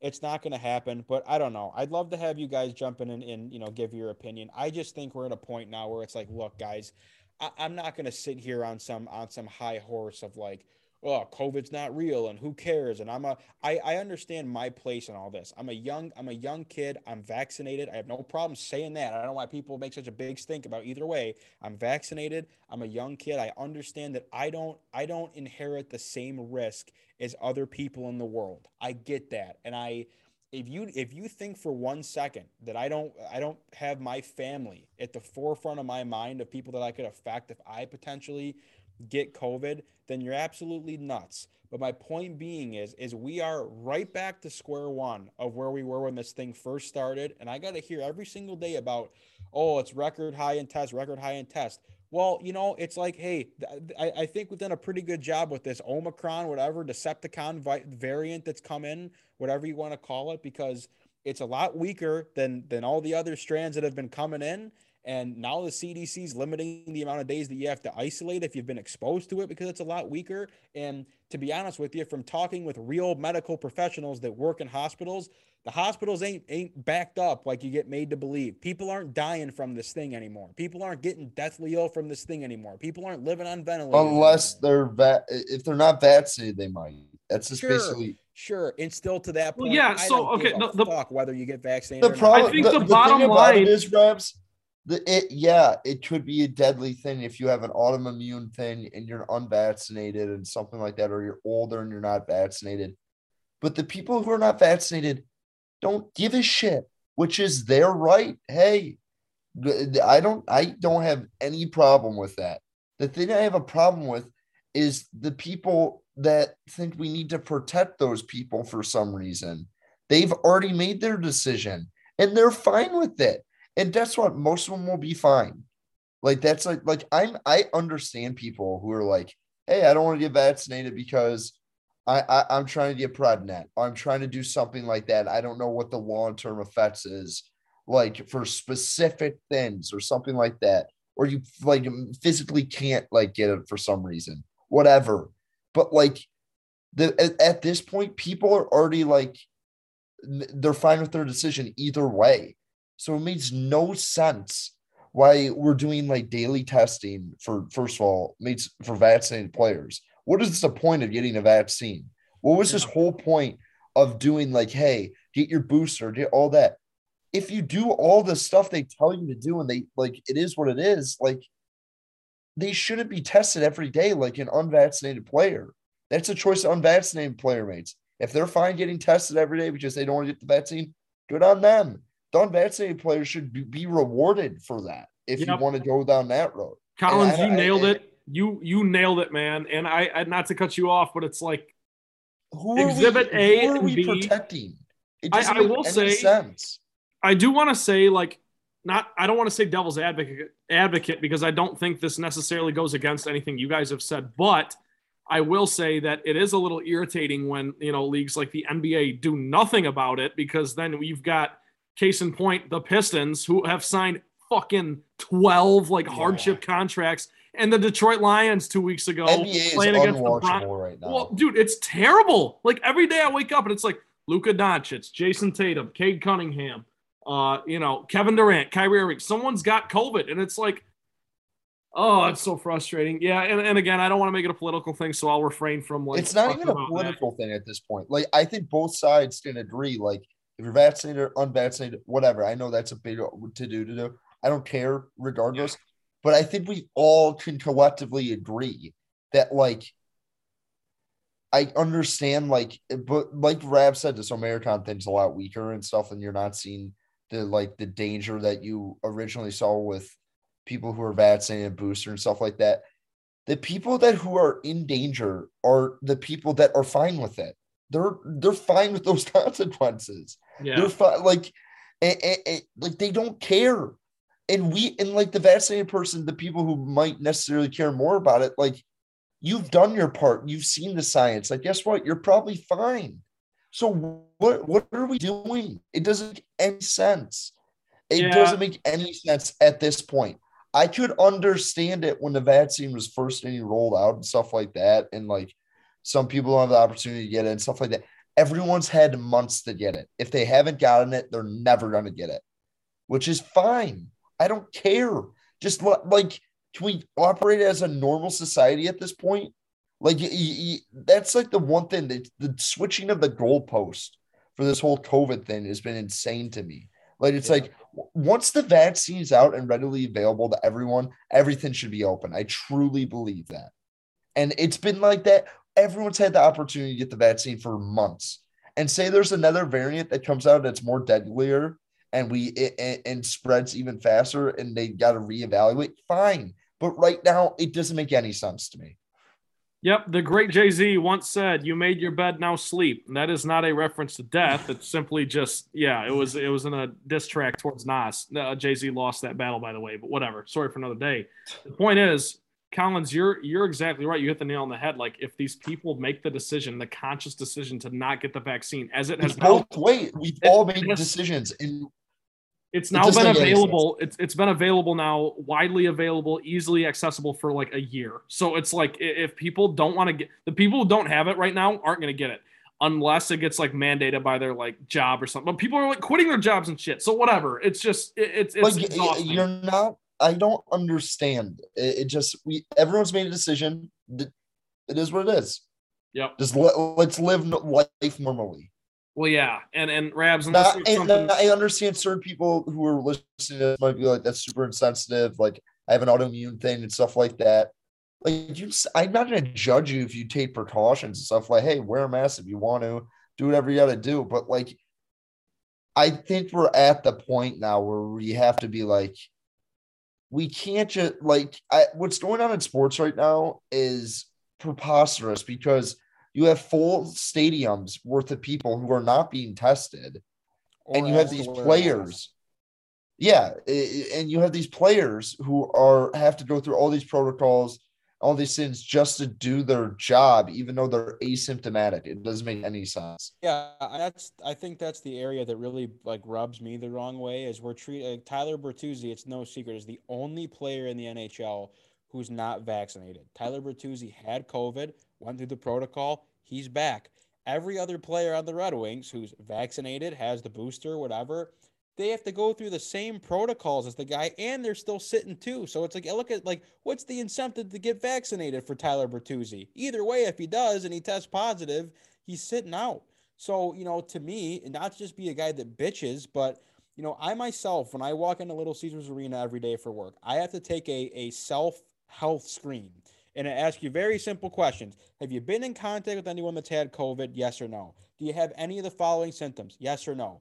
It's not going to happen, but I don't know. I'd love to have you guys jump in and, and you know give your opinion. I just think we're at a point now where it's like, look, guys, I, I'm not going to sit here on some on some high horse of like, oh, COVID's not real and who cares? And I'm a I, I understand my place in all this. I'm a young I'm a young kid. I'm vaccinated. I have no problem saying that. I don't know why people make such a big stink about either way. I'm vaccinated. I'm a young kid. I understand that I don't I don't inherit the same risk as other people in the world. I get that. And I if you if you think for one second that I don't I don't have my family at the forefront of my mind of people that I could affect if I potentially get COVID, then you're absolutely nuts. But my point being is is we are right back to square one of where we were when this thing first started. And I got to hear every single day about, oh, it's record high in test, record high in test. Well, you know, it's like, hey, I, I think we've done a pretty good job with this Omicron, whatever Decepticon vi- variant that's come in, whatever you want to call it, because it's a lot weaker than than all the other strands that have been coming in. And now the CDC is limiting the amount of days that you have to isolate if you've been exposed to it because it's a lot weaker. And to be honest with you, from talking with real medical professionals that work in hospitals, the hospitals ain't ain't backed up like you get made to believe. People aren't dying from this thing anymore. People aren't getting deathly ill from this thing anymore. People aren't living on ventilators. Unless anymore. they're va- if they're not vaccinated, they might. That's just sure, basically sure. And still to that point, well, yeah. So okay, the, the, fuck whether you get vaccinated. The problem, I think the, the bottom line is, Rebs, the it yeah, it could be a deadly thing if you have an autoimmune thing and you're unvaccinated and something like that, or you're older and you're not vaccinated. But the people who are not vaccinated don't give a shit, which is their right. Hey, I don't I don't have any problem with that. The thing I have a problem with is the people that think we need to protect those people for some reason. They've already made their decision and they're fine with it. And guess what? Most of them will be fine. Like that's like like I'm I understand people who are like, hey, I don't want to get vaccinated because I, I am trying to get Prednet. I'm trying to do something like that. I don't know what the long term effects is like for specific things or something like that, or you like physically can't like get it for some reason, whatever. But like the at, at this point, people are already like they're fine with their decision either way. So it makes no sense why we're doing like daily testing for first of all makes for vaccinated players what is the point of getting a vaccine? What was this whole point of doing like, hey, get your booster, get all that? If you do all the stuff they tell you to do and they like it is what it is, like they shouldn't be tested every day like an unvaccinated player. That's a choice of unvaccinated player mates. If they're fine getting tested every day because they don't want to get the vaccine, good on them. Unvaccinated players should be rewarded for that if yep. you want to go down that road. Collins, I, you nailed I, it you you nailed it, man. And I, I not to cut you off, but it's like who exhibit we, A who are we protecting? It I, I will say sense. I do want to say like not I don't want to say devil's advocate advocate because I don't think this necessarily goes against anything you guys have said, but I will say that it is a little irritating when you know leagues like the NBA do nothing about it because then we've got case in point the Pistons who have signed fucking 12 like hardship yeah. contracts and the Detroit Lions two weeks ago NBA playing against the Bron- right now. Well, dude, it's terrible. Like every day I wake up and it's like Luka Doncic, Jayson Tatum, Cade Cunningham, uh, you know, Kevin Durant, Kyrie Irving. Someone's got COVID, and it's like, oh, it's so frustrating. Yeah, and, and again, I don't want to make it a political thing, so I'll refrain from like. It's not even a political that. thing at this point. Like I think both sides can agree. Like if you're vaccinated or unvaccinated, whatever. I know that's a big to do to do. I don't care regardless. Yeah. But I think we all can collectively agree that like I understand like but like Rab said this Omicron thing's a lot weaker and stuff, and you're not seeing the like the danger that you originally saw with people who are vaccinated and booster and stuff like that. The people that who are in danger are the people that are fine with it. They're they're fine with those consequences. Yeah. They're fine like and, and, and, like they don't care and we and like the vaccinated person, the people who might necessarily care more about it, like You've done your part. You've seen the science. Like, guess what? You're probably fine. So what what are we doing? It doesn't make any sense. It yeah. doesn't make any sense at this point. I could understand it when the vaccine was first being rolled out and stuff like that, and like some people don't have the opportunity to get it and stuff like that. Everyone's had months to get it. If they haven't gotten it, they're never going to get it, which is fine. I don't care. Just like, can we operate as a normal society at this point? Like, that's like the one thing that the switching of the goalpost for this whole COVID thing has been insane to me. Like, it's yeah. like once the vaccine's out and readily available to everyone, everything should be open. I truly believe that. And it's been like that everyone's had the opportunity to get the vaccine for months. And say there's another variant that comes out that's more deadlier and we it, and spreads even faster and they got to reevaluate, fine. But right now, it doesn't make any sense to me. Yep, the great Jay Z once said, "You made your bed, now sleep." And that is not a reference to death. It's simply just, yeah, it was it was in a diss track towards Nas. Uh, Jay Z lost that battle, by the way, but whatever. Sorry for another day. The point is, Collins, you're you're exactly right. You hit the nail on the head. Like if these people make the decision, the conscious decision to not get the vaccine, as it has both ways, we've it, all made decisions, and it's now it been available. It's it's been available now, widely available, easily accessible for like a year. So it's like if people don't want to get the people who don't have it right now aren't going to get it unless it gets like mandated by their like job or something. But people are like quitting their jobs and shit. So whatever. It's just it, it's it's like, you're not I don't understand. It, it, just we everyone's made a decision. It is what it is. Yep. Just let, us live life normally. Well, yeah, and and Rabs, and, and I understand certain people who are listening to this might be like, "That's super insensitive." Like, I have an autoimmune thing and stuff like that. Like, you, I'm not going to judge you if you take precautions and stuff. Like, hey, wear a mask if you want to. Do whatever you got to do. But like, I think we're at the point now where we have to be like, we can't just like I, what's going on in sports right now is preposterous because you have full stadiums worth of people who are not being tested or and you have these players. Yeah and you have these players who are have to go through all these protocols all these things just to do their job, even though they're asymptomatic. It doesn't make any sense. Yeah, that's. I think that's the area that really like rubs me the wrong way. Is we're treating uh, Tyler Bertuzzi. It's no secret is the only player in the NHL who's not vaccinated. Tyler Bertuzzi had COVID, went through the protocol. He's back. Every other player on the Red Wings who's vaccinated, has the booster, whatever, they have to go through the same protocols as the guy and they're still sitting too. So it's like look at like what's the incentive to get vaccinated for Tyler Bertuzzi? Either way, if he does and he tests positive, he's sitting out. So, you know, to me, and not just be a guy that bitches, but you know, I myself, when I walk into Little Caesars Arena every day for work, I have to take a, a self health screen and it asks you very simple questions. Have you been in contact with anyone that's had COVID? Yes or no? Do you have any of the following symptoms? Yes or no?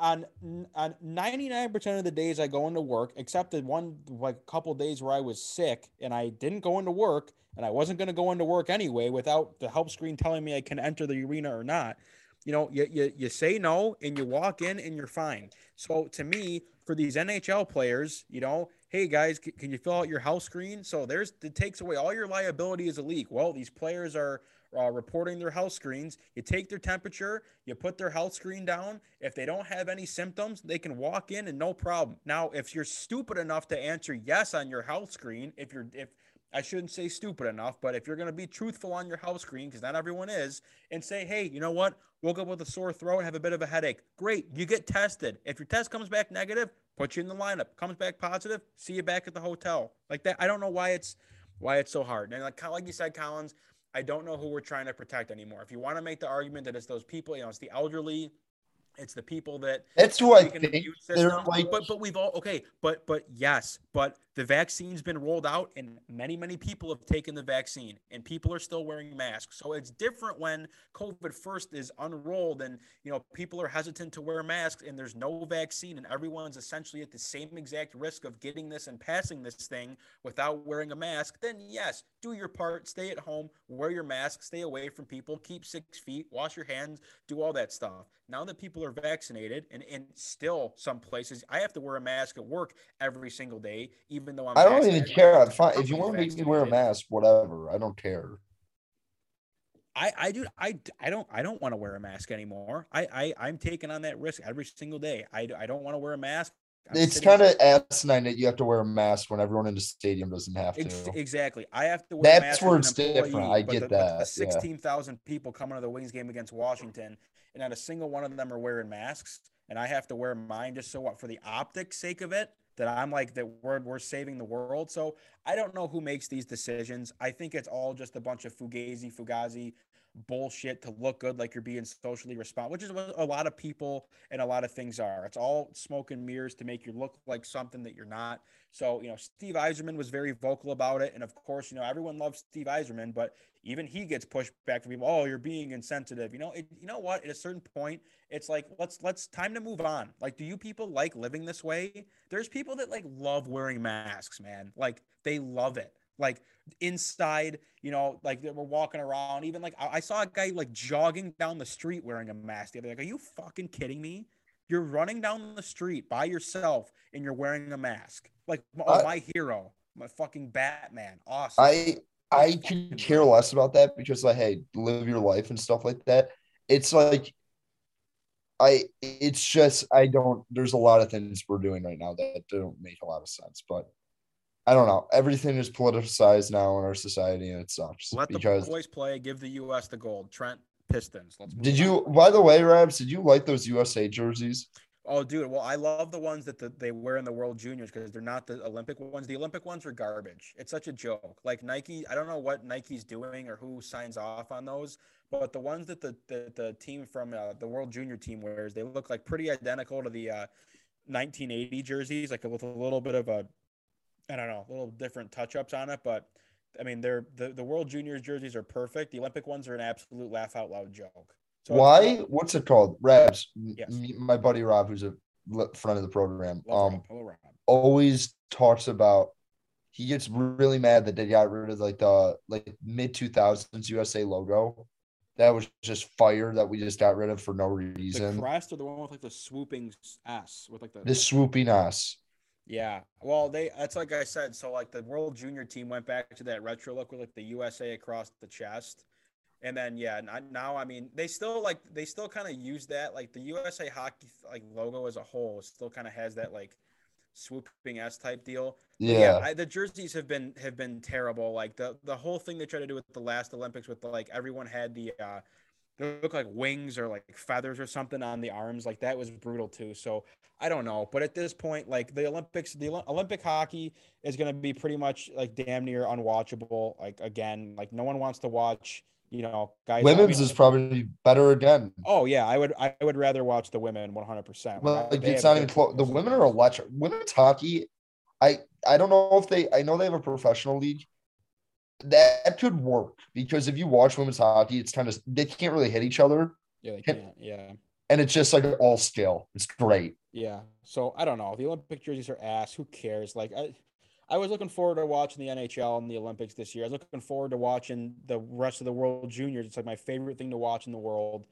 On on 99% of the days I go into work, except the one like couple days where I was sick and I didn't go into work and I wasn't going to go into work anyway without the help screen telling me I can enter the arena or not. You know, you, you, you say no and you walk in and you're fine. So to me, for these NHL players, you know, hey guys, can you fill out your health screen? So there's it takes away all your liability as a league. Well, these players are uh, reporting their health screens. You take their temperature, you put their health screen down. If they don't have any symptoms, they can walk in and no problem. Now, if you're stupid enough to answer yes on your health screen, if you're if I shouldn't say stupid enough, but if you're going to be truthful on your health screen, because not everyone is, and say, hey, you know what? Woke up with a sore throat, have a bit of a headache. Great. You get tested. If your test comes back negative, put you in the lineup. Comes back positive, see you back at the hotel. Like that. I don't know why it's why it's so hard. And like, like you said, Collins, I don't know who we're trying to protect anymore. If you want to make the argument that it's those people, you know, it's the elderly, it's the people that that's who I think they're like. But but we've all okay. But but yes, but the vaccine's been rolled out, and many many people have taken the vaccine, and people are still wearing masks. So it's different when COVID first is unrolled, and you know people are hesitant to wear masks, and there's no vaccine, and everyone's essentially at the same exact risk of getting this and passing this thing without wearing a mask. Then yes, do your part, stay at home, wear your mask, stay away from people, keep six feet, wash your hands, do all that stuff. Now that people are vaccinated, and, and still some places I have to wear a mask at work every single day, even though I'm. I don't even care. I'm fine. If you want to make me wear a mask, whatever. I don't care. I, I do I, I don't I don't want to wear a mask anymore. I, I I'm taking on that risk every single day. I, I don't want to wear a mask. I'm it's kind of asinine that you have to wear a mask when everyone in the stadium doesn't have to. Exactly. I have to wear That's where it's different. I get the, that. The 16,000 yeah. people coming to the Wings game against Washington, and not a single one of them are wearing masks, and I have to wear mine just so what for the optics sake of it that I'm like that we're we're saving the world. So I don't know who makes these decisions. I think it's all just a bunch of fugazi, fugazi bullshit to look good like you're being socially responsible, which is what a lot of people and a lot of things are. It's all smoke and mirrors to make you look like something that you're not. So, you know, Steve Yzerman was very vocal about it. And of course, you know, everyone loves Steve Yzerman, but even he gets pushed back from people. Oh, you're being insensitive. You know, it, you know what? At a certain point, it's like, let's, let's time to move on. Like, do you people like living this way? There's people that like love wearing masks, man. Like they love it like inside, you know, like they were walking around. Even like I saw a guy like jogging down the street wearing a mask. The other like, are you fucking kidding me? You're running down the street by yourself and you're wearing a mask. Like oh, my hero, my fucking Batman. Awesome. I I can care less about that because like, hey, live your life and stuff like that. It's like I it's just I don't there's a lot of things we're doing right now that don't make a lot of sense. But I don't know. Everything is politicized now in our society, and it sucks. Let because... the boys play. Give the U.S. the gold. Trent Pistons. Let's did you? On. By the way, Rabs, did you like those USA jerseys? Oh, dude. Well, I love the ones that the, they wear in the World Juniors because they're not the Olympic ones. The Olympic ones are garbage. It's such a joke. Like Nike, I don't know what Nike's doing or who signs off on those, but the ones that the the, the team from uh, the World Junior team wears, they look like pretty identical to the uh, 1980 jerseys, like with a little bit of a I don't know, little different touch ups on it, but I mean, they're the, the World Juniors jerseys are perfect. The Olympic ones are an absolute laugh out loud joke. So Why? What's it called? Rabs. Yes. My buddy Rob, who's a friend of the program, Love um, Rob. Rob. always talks about. He gets really mad that they got rid of like the like mid two thousands USA logo. That was just fire that we just got rid of for no reason. The crest or the one with like the swooping S with like the the swooping S. Yeah. Well, they that's like I said. So like the World Junior team went back to that retro look with like the USA across the chest. And then yeah, now I mean they still like they still kind of use that like the USA hockey like logo as a whole still kind of has that like swooping S type deal. Yeah, yeah I, the jerseys have been have been terrible. Like the the whole thing they tried to do with the last Olympics with the, like everyone had the uh they look like wings or like feathers or something on the arms. Like that was brutal too. So I don't know, but at this point, like the Olympics, the Olympic hockey is going to be pretty much like damn near unwatchable. Like again, like no one wants to watch. You know, guys. Women's is probably better again. Oh yeah, I would. I would rather watch the women 100. percent Well, like, it's not even close. The women are electric. Women's hockey. I I don't know if they. I know they have a professional league that could work because if you watch women's hockey, it's kind of they can't really hit each other. Yeah, they can't. Yeah. And it's just like all skill. It's great. Yeah. So I don't know. The Olympic jerseys are ass. Who cares? Like I I was looking forward to watching the NHL and the Olympics this year. I was looking forward to watching the rest of the World Juniors. It's like my favorite thing to watch in the world.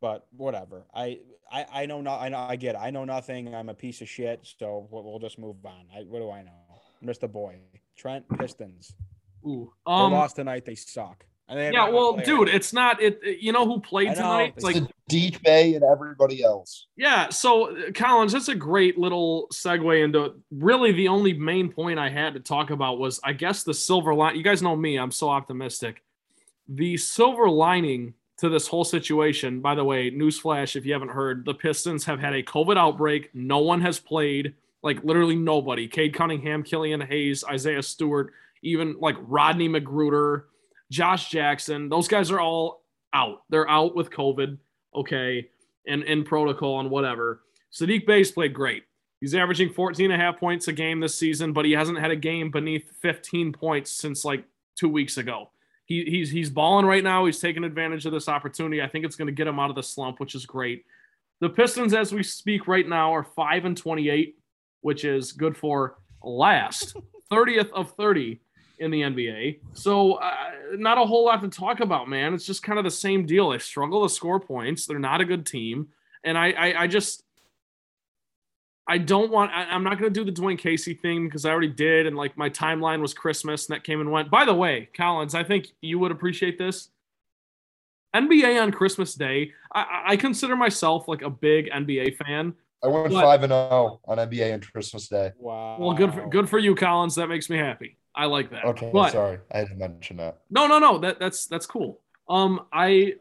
But whatever. I I, I know not. I know. I get. It. I know nothing. I'm a piece of shit. So we'll, we'll just move on. I, what do I know? I'm just a boy. Trent Pistons. Ooh, um, they lost tonight. They suck. yeah, well, dude, it's not it. You know who played tonight? It's like Deep Bay and everybody else. Yeah. So, Collins, that's a great little segue into really the only main point I had to talk about was, I guess, the silver line. You guys know me; I'm so optimistic. The silver lining to this whole situation. By the way, newsflash: if you haven't heard, the Pistons have had a COVID outbreak. No one has played. Like literally nobody. Cade Cunningham, Killian Hayes, Isaiah Stewart even like Rodney McGruder, Josh Jackson, those guys are all out. They're out with COVID, okay, and in protocol and whatever. Saddiq Bey's played great. He's averaging 14 and a half points a game this season, but he hasn't had a game beneath 15 points since like two weeks ago. He, he's he's balling right now. He's taking advantage of this opportunity. I think it's going to get him out of the slump, which is great. The Pistons, as we speak right now, are five and 28, which is good for last 30th of 30 in the NBA. So, uh, not a whole lot to talk about, man. It's just kind of the same deal. They struggle to score points. They're not a good team. And I, I, I just, I don't want. I, am not going to do the Dwayne Casey thing because I already did, and like my timeline was Christmas, and that came and went. By the way, Collins, I think you would appreciate this. NBA on Christmas Day. I, I consider myself like a big NBA fan. I went five and zero oh on NBA on Christmas Day. Wow. Well, good for good for you, Collins. That makes me happy. I like that. Okay, but, sorry, I didn't mention that. No, no, no. That that's that's cool. Um, I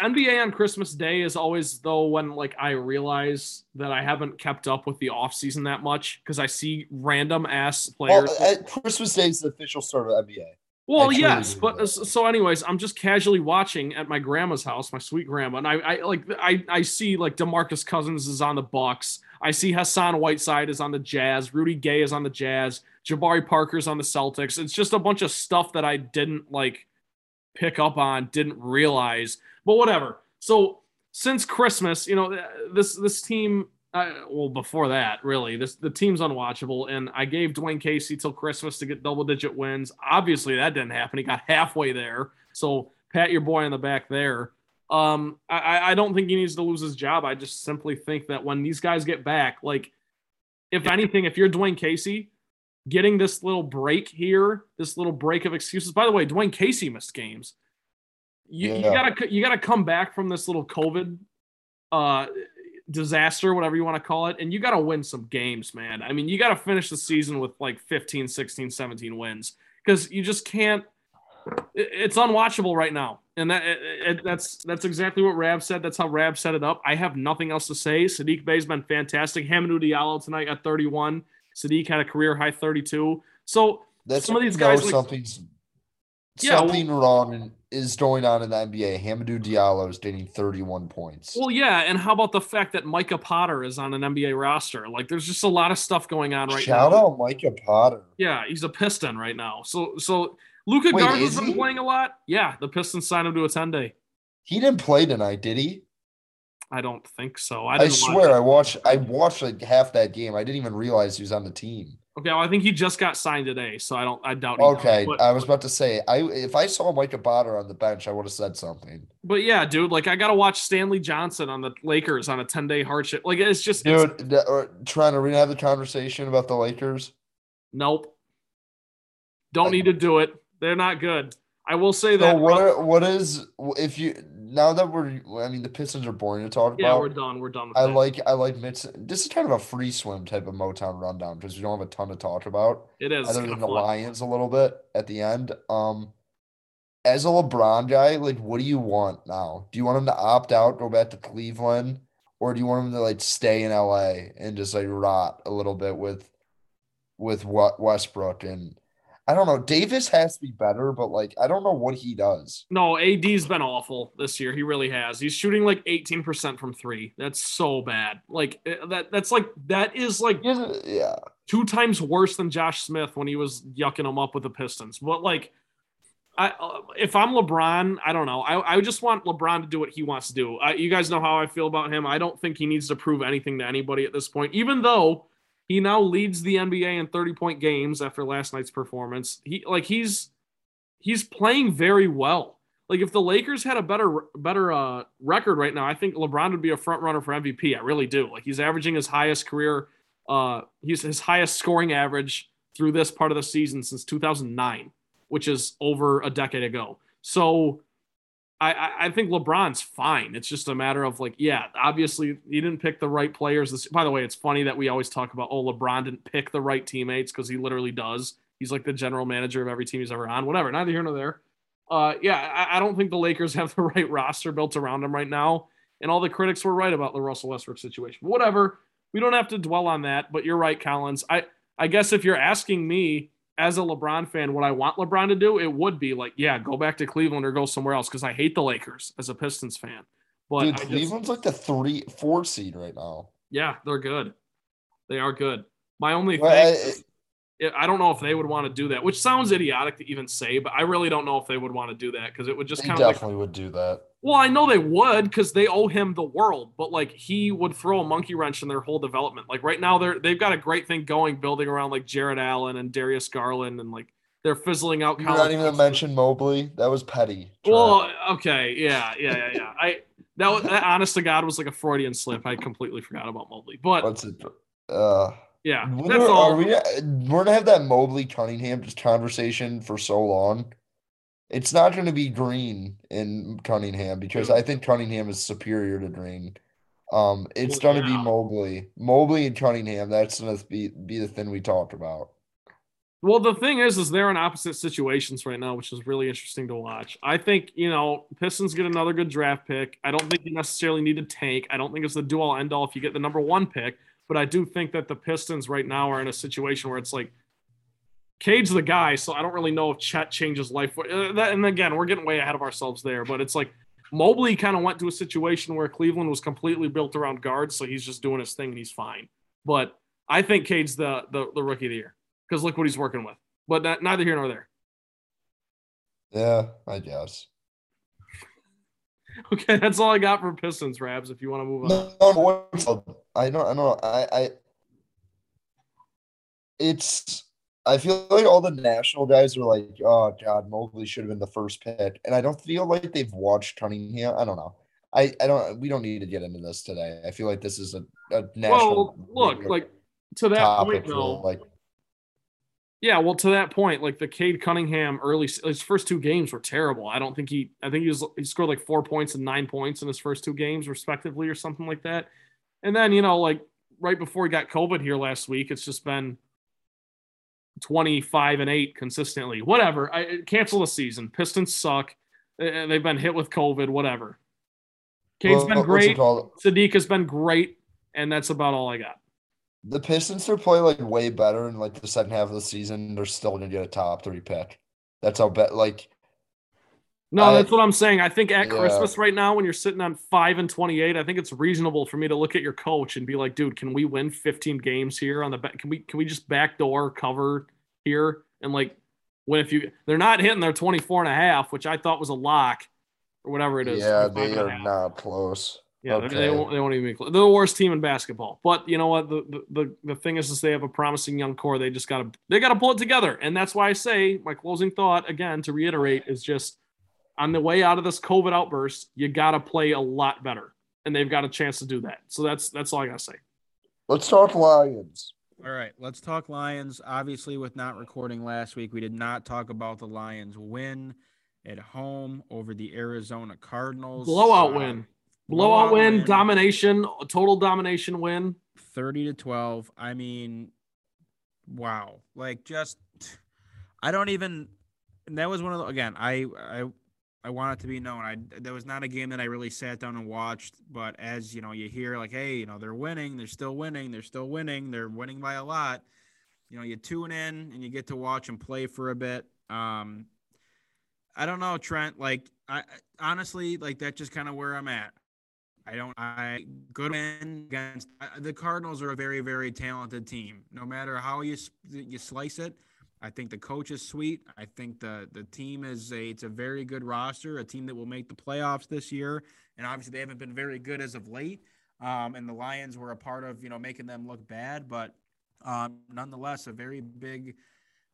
NBA on Christmas Day is always though when like I realize that I haven't kept up with the off season that much because I see random ass players. Well, Christmas Day is the official start of NBA. Well, yes, but that. so anyways, I'm just casually watching at my grandma's house, my sweet grandma, and I, I like I I see like Demarcus Cousins is on the Bucks. I see Hassan Whiteside is on the Jazz. Rudy Gay is on the Jazz. Jabari Parker's on the Celtics. It's just a bunch of stuff that I didn't like pick up on, didn't realize, but whatever. So since Christmas, you know, this this team. Uh, well, before that, really, this the team's unwatchable, and I gave dwayne Casey till Christmas to get double digit wins. Obviously, that didn't happen. He got halfway there, so pat your boy on the back there. Um, I, I don't think he needs to lose his job. I just simply think that when these guys get back, like, if anything, if you're Dwayne Casey, getting this little break here, this little break of excuses. By the way, Dwayne Casey missed games. You, yeah. you gotta you gotta come back from this little COVID uh, disaster, whatever you want to call it, and you gotta win some games, man. I mean, you gotta finish the season with like 15, 16, 17 wins because you just can't. It's unwatchable right now, and that it, it, that's that's exactly what Rab said. That's how Rab set it up. I have nothing else to say. Saddiq Bey's been fantastic. Hamidou Diallo tonight at 31. Saddiq had a career high 32. So That's some of these guys, like, something's yeah, something well, wrong is going on in the NBA. Hamidou Diallo is getting 31 points. Well, yeah, and how about the fact that Micah Potter is on an NBA roster? Like, there's just a lot of stuff going on right Shout now. Shout out Micah Potter. Yeah, he's a Piston right now. So, so Luka Garza's been playing a lot. Yeah, the Pistons signed him to a 10 day. He didn't play tonight, did he? I don't think so. I, I swear I watched I watched like half that game. I didn't even realize he was on the team. Okay, well, I think he just got signed today, so I don't I doubt. It. Okay, but, I was about to say I if I saw Micah Potter on the bench, I would have said something. But yeah, dude, like I gotta watch Stanley Johnson on the Lakers on a ten day hardship. Like it's just dude, it's, trying to have the conversation about the Lakers. Nope, don't need to do it. They're not good. I will say that. So what are, what is if you now that we're I mean the Pistons are boring to talk yeah, about. Yeah, we're done. We're done. I that. like I like Mitch. This is kind of a free swim type of Motown rundown because we don't have a ton to talk about. It is other than the Lions a little bit at the end. Um, as a LeBron guy, like what do you want now? Do you want him to opt out, go back to Cleveland, or do you want him to like stay in LA and just like rot a little bit with with what Westbrook and I don't know. Davis has to be better, but like I don't know what he does. No, AD's been awful this year. He really has. He's shooting like 18% from 3. That's so bad. Like eh, that that's like that is like yeah. Two times worse than Josh Smith when he was yucking him up with the Pistons. But like I, uh, if I'm LeBron, I don't know. I, I just want LeBron to do what he wants to do. you guys know how I feel about him. I don't think he needs to prove anything to anybody at this point, even though he now leads the NBA in 30 point games after last night's performance. He like he's he's playing very well. Like if the Lakers had a better better uh, record right now, I think LeBron would be a front runner for MVP. I really do. Like he's averaging his highest career uh he's his highest scoring average through this part of the season since 2009, which is over a decade ago. So I, I think LeBron's fine. It's just a matter of like, yeah, obviously he didn't pick the right players. This, by the way, it's funny that we always talk about, oh, LeBron didn't pick the right teammates because he literally does. He's like the general manager of every team he's ever on. Whatever, neither here nor there. Uh, yeah, I, I don't think the Lakers have the right roster built around him right now. And all the critics were right about the Russell Westbrook situation. Whatever, we don't have to dwell on that. But you're right, Collins. I I guess if you're asking me, as a LeBron fan, what I want LeBron to do, it would be like, yeah, go back to Cleveland or go somewhere else because I hate the Lakers as a Pistons fan. But Dude, Cleveland's just, like the three, four seed right now. Yeah, they're good. They are good. My only well, thing, I, I don't know if they would want to do that, which sounds idiotic to even say, but I really don't know if they would want to do that because it would just kind of definitely like, would do that. Well, I know they would because they owe him the world, but like he would throw a monkey wrench in their whole development. Like right now, they're they've got a great thing going, building around like Jarrett Allen and Darius Garland, and like they're fizzling out. You're not even mention Mobley. That was petty. Well, okay, yeah, yeah, yeah, yeah. I That was that, honest to God was like a Freudian slip. I completely forgot about Mobley. But What's it? Uh, yeah, that's all. Are we, we're gonna have that Mobley Cunningham just conversation for so long. It's not going to be Green in Cunningham because I think Cunningham is superior to Green. Um, it's Well, going to yeah. be Mobley, Mobley and Cunningham. That's going to be be the thing we talk about. Well, the thing is, is they're in opposite situations right now, which is really interesting to watch. I think you know Pistons get another good draft pick. I don't think you necessarily need to tank. I don't think it's the do all end all if you get the number one pick. But I do think that the Pistons right now are in a situation where it's like Cade's the guy, so I don't really know if Chet changes life. Uh, that, and again, we're getting way ahead of ourselves there. But it's like Mobley kind of went to a situation where Cleveland was completely built around guards, so he's just doing his thing and he's fine. But I think Cade's the the, the rookie of the year because look what he's working with. But not, neither here nor there. Yeah, I guess. Okay, that's all I got for Pistons, Rabs. If you want to move on, No, no? I don't. I don't know. I. I. It's. I feel like all the national guys are like, "Oh God, Mobley should have been the first pick," and I don't feel like they've watched Cunningham. I don't know. I. I don't. We don't need to get into this today. I feel like this is a, a national. well, look, like to that point, though. like. Yeah, well, to that point, like the Cade Cunningham early, his first two games were terrible. I don't think he, I think he was, he scored like four points and nine points in his first two games, respectively, or something like that. And then, you know, like right before he got COVID here last week, it's just been 25 and eight consistently. Whatever. I cancel the season. Pistons suck. Uh, They've been hit with COVID, whatever. Cade's well, been great. Saddiq has been great. And that's about all I got. The Pistons are playing like way better in like the second half of the season. They're still gonna get a top three pick. That's how bet like No, I- that's what I'm saying. I think at Yeah. Christmas right now, when you're sitting on five and 28, I think it's reasonable for me to look at your coach and be like, dude, can we win 15 games here on the back? Can we can we just backdoor cover here and like when if you they're not hitting their 24 and a half, which I thought was a lock or whatever it is. yeah, they are not close. Yeah, they- they, won't, they won't even be close. They're the worst team in basketball. But you know what? The, the the the thing is, is they have a promising young core. They just gotta they gotta pull it together. And that's why I say my closing thought again to reiterate is just on the way out of this COVID outburst, you gotta play a lot better. And they've got a chance to do that. So that's that's all I gotta say. Let's talk Lions. All right, let's talk Lions. Obviously, with not recording last week, we did not talk about the Lions win at home over the Arizona Cardinals. Blowout Uh, win. Blowout blowout win, win. domination, total domination win. 30 to 12. I mean, wow. Like just I don't even and that was one of the again, I I I want it to be known. I that was not a game that I really sat down and watched, but as you know, you hear like, hey, you know, they're winning, they're still winning, they're still winning, they're winning by a lot. You know, you tune in and you get to watch them play for a bit. Um I don't know, Trent. Like, I honestly, like that's just kind of where I'm at. I don't. I good win against I- the Cardinals are a very very talented team. No matter how you you slice it, I think the coach is sweet. I think the the team is a it's a very good roster, a team that will make the playoffs this year. And obviously they haven't been very good as of late. Um, and the Lions were a part of you know making them look bad, but um, nonetheless a very big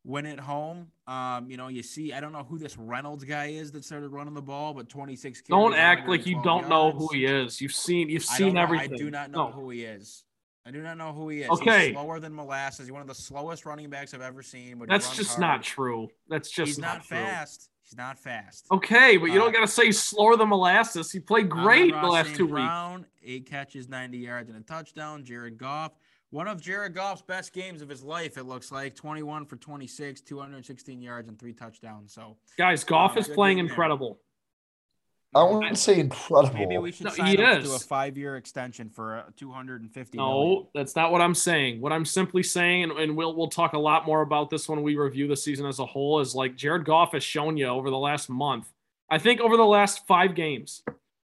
win at home. Um, you know, you see, I don't know who this Reynolds guy is that started running the ball, but 26 Don't act like you don't know who he is. You've seen you've seen don't everything. I do not know No. who he is. I do not know who he is. Okay. He's slower than molasses. He's one of the slowest running backs I've ever seen. That's just hard. not true. That's just He's not, true. fast. He's not fast. Okay, but you Uh, don't gotta say slower than molasses. He played great the last St. two weeks. Brown, eight catches, 90 yards, and a touchdown. Jared Goff, one of Jared Goff's best games of his life, it looks like. 21 for 26, 216 yards, and three touchdowns. So Guys, Goff Uh, is playing incredible. I wouldn't say incredible. maybe we should No, sign he him to a five-year extension for a 250 No, million. that's not what I'm saying. What I'm simply saying, and, and we'll we'll talk a lot more about this when we review the season as a whole, is like Jared Goff has shown you over the last month. I think over the last five games,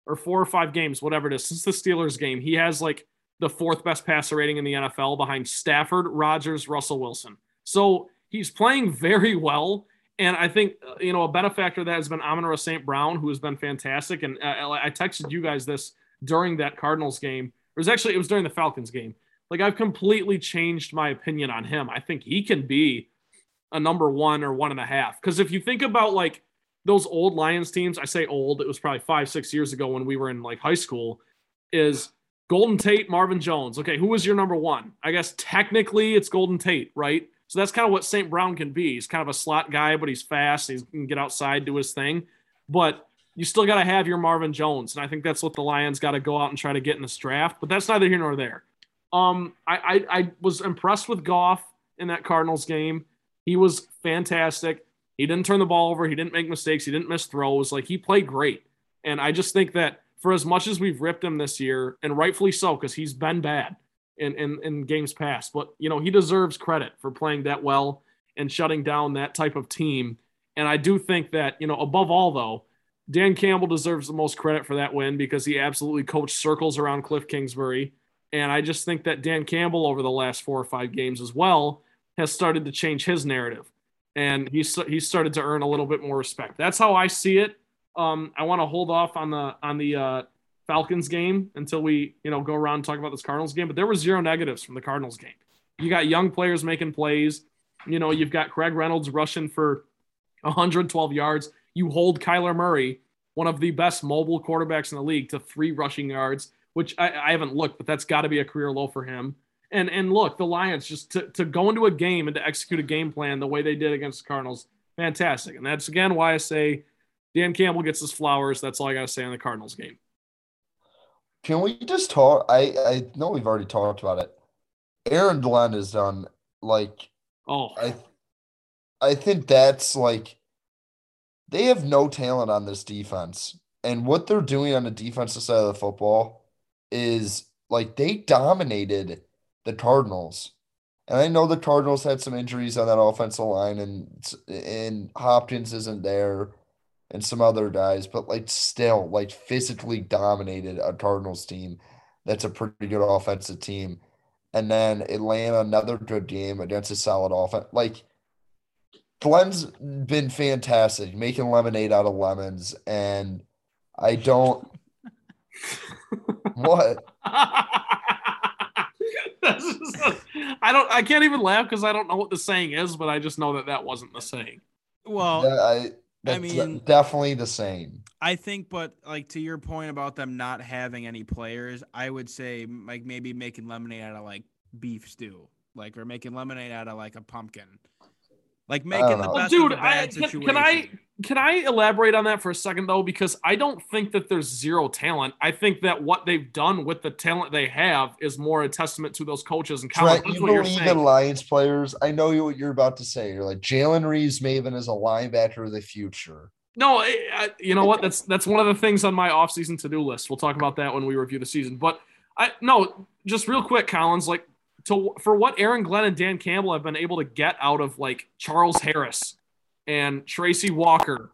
or four or five games, whatever it is, since the Steelers game, he has like the fourth best passer rating in the NFL behind Stafford, Rodgers, Russell Wilson. So he's playing very well. And I think, uh, you know, a benefactor that has been Amon St. Brown, who has been fantastic. And uh, I texted you guys this during that Cardinals game. It was actually, it was during the Falcons game. Like, I've completely changed my opinion on him. I think he can be a number one or one and a half. Because if you think about, like, those old Lions teams, I say old, it was probably five, six years ago when we were in like high school, is Golden Tate, Marvin Jones. Okay, who was your number one? I guess technically it's Golden Tate, right? So that's kind of what St. Brown can be. He's kind of a slot guy, but he's fast. He can get outside, do his thing. But you still got to have your Marvin Jones. And I think that's what the Lions got to go out and try to get in this draft. But that's neither here nor there. Um, I, I, I was impressed with Goff in that Cardinals game. He was fantastic. He didn't turn the ball over. He didn't make mistakes. He didn't miss throws. Like he played great. And I just think that for as much as we've ripped him this year, and rightfully so, because he's been bad in, in, in games past, but you know, he deserves credit for playing that well and shutting down that type of team. And I do think that, you know, above all though, Dan Campbell deserves the most credit for that win because he absolutely coached circles around Cliff Kingsbury. And I just think that Dan Campbell over the last four or five games as well has started to change his narrative and he's he's started to earn a little bit more respect. That's how I see it. Um, I want to hold off on the on the uh, Falcons game until we you know go around and talk about this Cardinals game. But there were zero negatives from the Cardinals game. You got young players making plays. You know you've got Craig Reynolds rushing for 112 yards. You hold Kyler Murray, one of the best mobile quarterbacks in the league, to three rushing yards, which I, I haven't looked, but that's got to be a career low for him. And and look, the Lions just to, to go into a game and to execute a game plan the way they did against the Cardinals, fantastic. And that's again why I say Dan Campbell gets his flowers. That's all I gotta say on the Cardinals game. Can we just talk? I I know we've already talked about it. Aaron Glenn has done like oh I I think that's like they have no talent on this defense. And what they're doing on the defensive side of the football is like they dominated the Cardinals. And I know the Cardinals had some injuries on that offensive line, and and Hopkins isn't there, and some other guys, but like still, like physically dominated a Cardinals team. That's a pretty good offensive team, and then Atlanta another good game against a solid offense. Like Glenn's been fantastic, making lemonade out of lemons, and I don't. what? I don't. I can't even laugh because I don't know what the saying is, but I just know that that wasn't the saying. Well, I, I mean, definitely the same. I think, but like to your point about them not having any players, I would say like maybe making lemonade out of like beef stew, like or making lemonade out of like a pumpkin. Like making the best well, dude, of bad I, can, can, I can I elaborate on that for a second though? Because I don't think that there's zero talent. I think that what they've done with the talent they have is more a testament to those coaches and college. Trent, you believe in Lions players? I know what you're about to say. You're like Jalen Reeves-Maybin is a linebacker of the future. No, I, you know what? That's that's one of the things on my offseason to-do list. We'll talk about that when we review the season. But I no, just real quick, Collins. Like to for what Aaron Glenn and Dan Campbell have been able to get out of like Charles Harris and Tracy Walker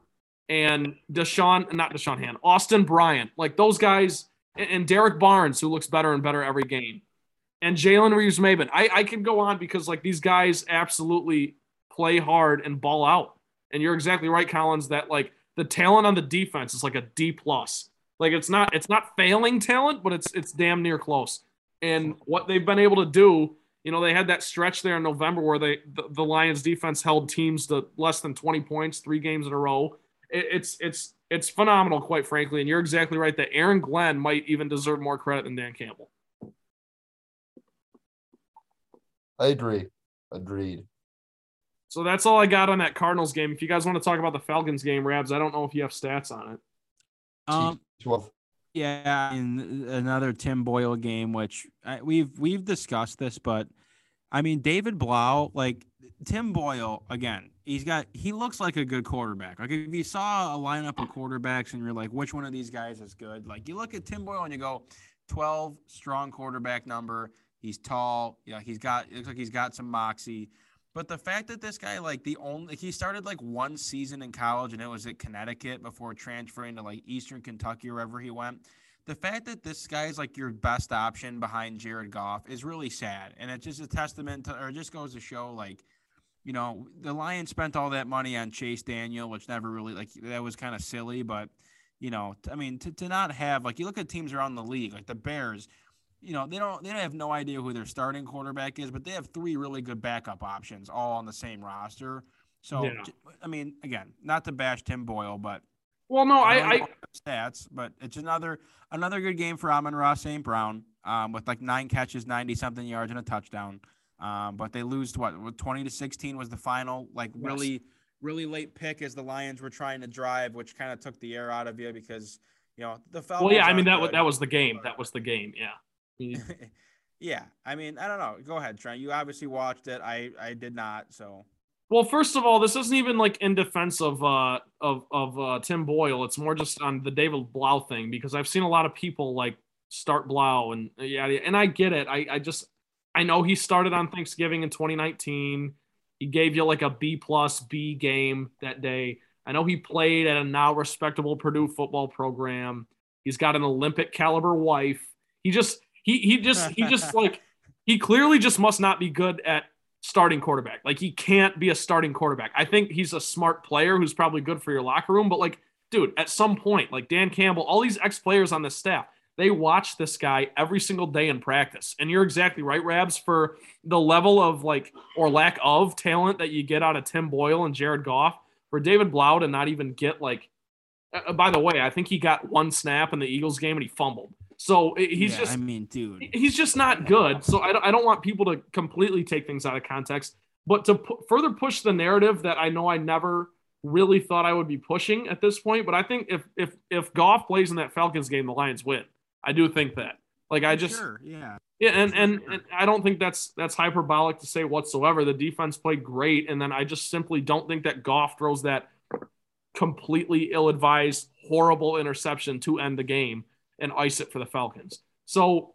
and Deshaun, not Da'Shawn Hand, Austin Bryant, like those guys, and Derrick Barnes, who looks better and better every game, and Jalen Reeves-Maybin. I, I can go on because like these guys absolutely play hard and ball out. And you're exactly right, Collins, that like the talent on the defense is like a D plus. Like it's not it's not failing talent, but it's it's damn near close and what they've been able to do. You know, they had that stretch there in November where they the, the Lions defense held teams to less than 20 points three games in a row. It, it's it's it's phenomenal, quite frankly. And you're exactly right that Aaron Glenn might even deserve more credit than Dan Campbell. I agree. Agreed. So that's all I got on that Cardinals game. If you guys want to talk about the Falcons game, Rabs, I don't know if you have stats on it. Um, 12. Yeah, and another Tim Boyle game, which I, we've we've discussed this, but I mean David Blough, like Tim Boyle, again, he's got he looks like a good quarterback. Like if you saw a lineup of quarterbacks and you're like, which one of these guys is good? Like you look at Tim Boyle and you go, 12 strong quarterback number. He's tall. Yeah, he's got it looks like he's got some moxie. But the fact that this guy, like the only, he started like one season in college and it was at Connecticut before transferring to like Eastern Kentucky, or wherever he went. The fact that this guy is like your best option behind Jared Goff is really sad. And it's just a testament to, or it just goes to show like, you know, the Lions spent all that money on Chase Daniel, which never really, like, that was kind of silly. But, you know, I mean, to, to not have, like, you look at teams around the league, like the Bears, you know, they don't they don't have no idea who their starting quarterback is, but they have three really good backup options all on the same roster. So yeah. I mean, again, not to bash Tim Boyle, but well, no, I, I, stats, but it's another another good game for Amon-Ra St. Brown um, with like nine catches, ninety something yards, and a touchdown. Um, but they lose what twenty to sixteen was the final. Like yes. really, really late pick as the Lions were trying to drive, which kind of took the air out of you because you know the Falcons. Well, yeah, I mean that was that was the game. That was the game. Yeah. yeah, I mean I don't know. Go ahead, Trent. You obviously watched it. I I did not. So. Well, first of all, this isn't even like in defense of uh of of uh, Tim Boyle. It's more just on the David Blough thing because I've seen a lot of people like start Blough and yeah, and I get it. I I just I know he started on Thanksgiving in 2019. He gave you like a B plus B game that day. I know he played at a now respectable Purdue football program. He's got an Olympic caliber wife. He just he he just he just like he clearly just must not be good at starting quarterback. Like he can't be a starting quarterback. I think he's a smart player who's probably good for your locker room, but like dude, at some point, like Dan Campbell, all these ex players on the staff, they watch this guy every single day in practice. And you're exactly right, Rabs, for the level of like or lack of talent that you get out of Tim Boyle and Jared Goff, for David Blough to not even get like uh by the way, I think he got one snap in the Eagles game and he fumbled. So he's yeah, just I mean, dude. He's just not good. So I don't, I don't want people to completely take things out of context, but to further push the narrative that I know I never really thought I would be pushing at this point, but I think if if if Goff plays in that Falcons game, the Lions win. I do think that. Like I just sure, yeah. Yeah, and, and and I don't think that's that's hyperbolic to say whatsoever. The defense played great, and then I just simply don't think that Goff throws that completely ill-advised, horrible interception to end the game and ice it for the Falcons. So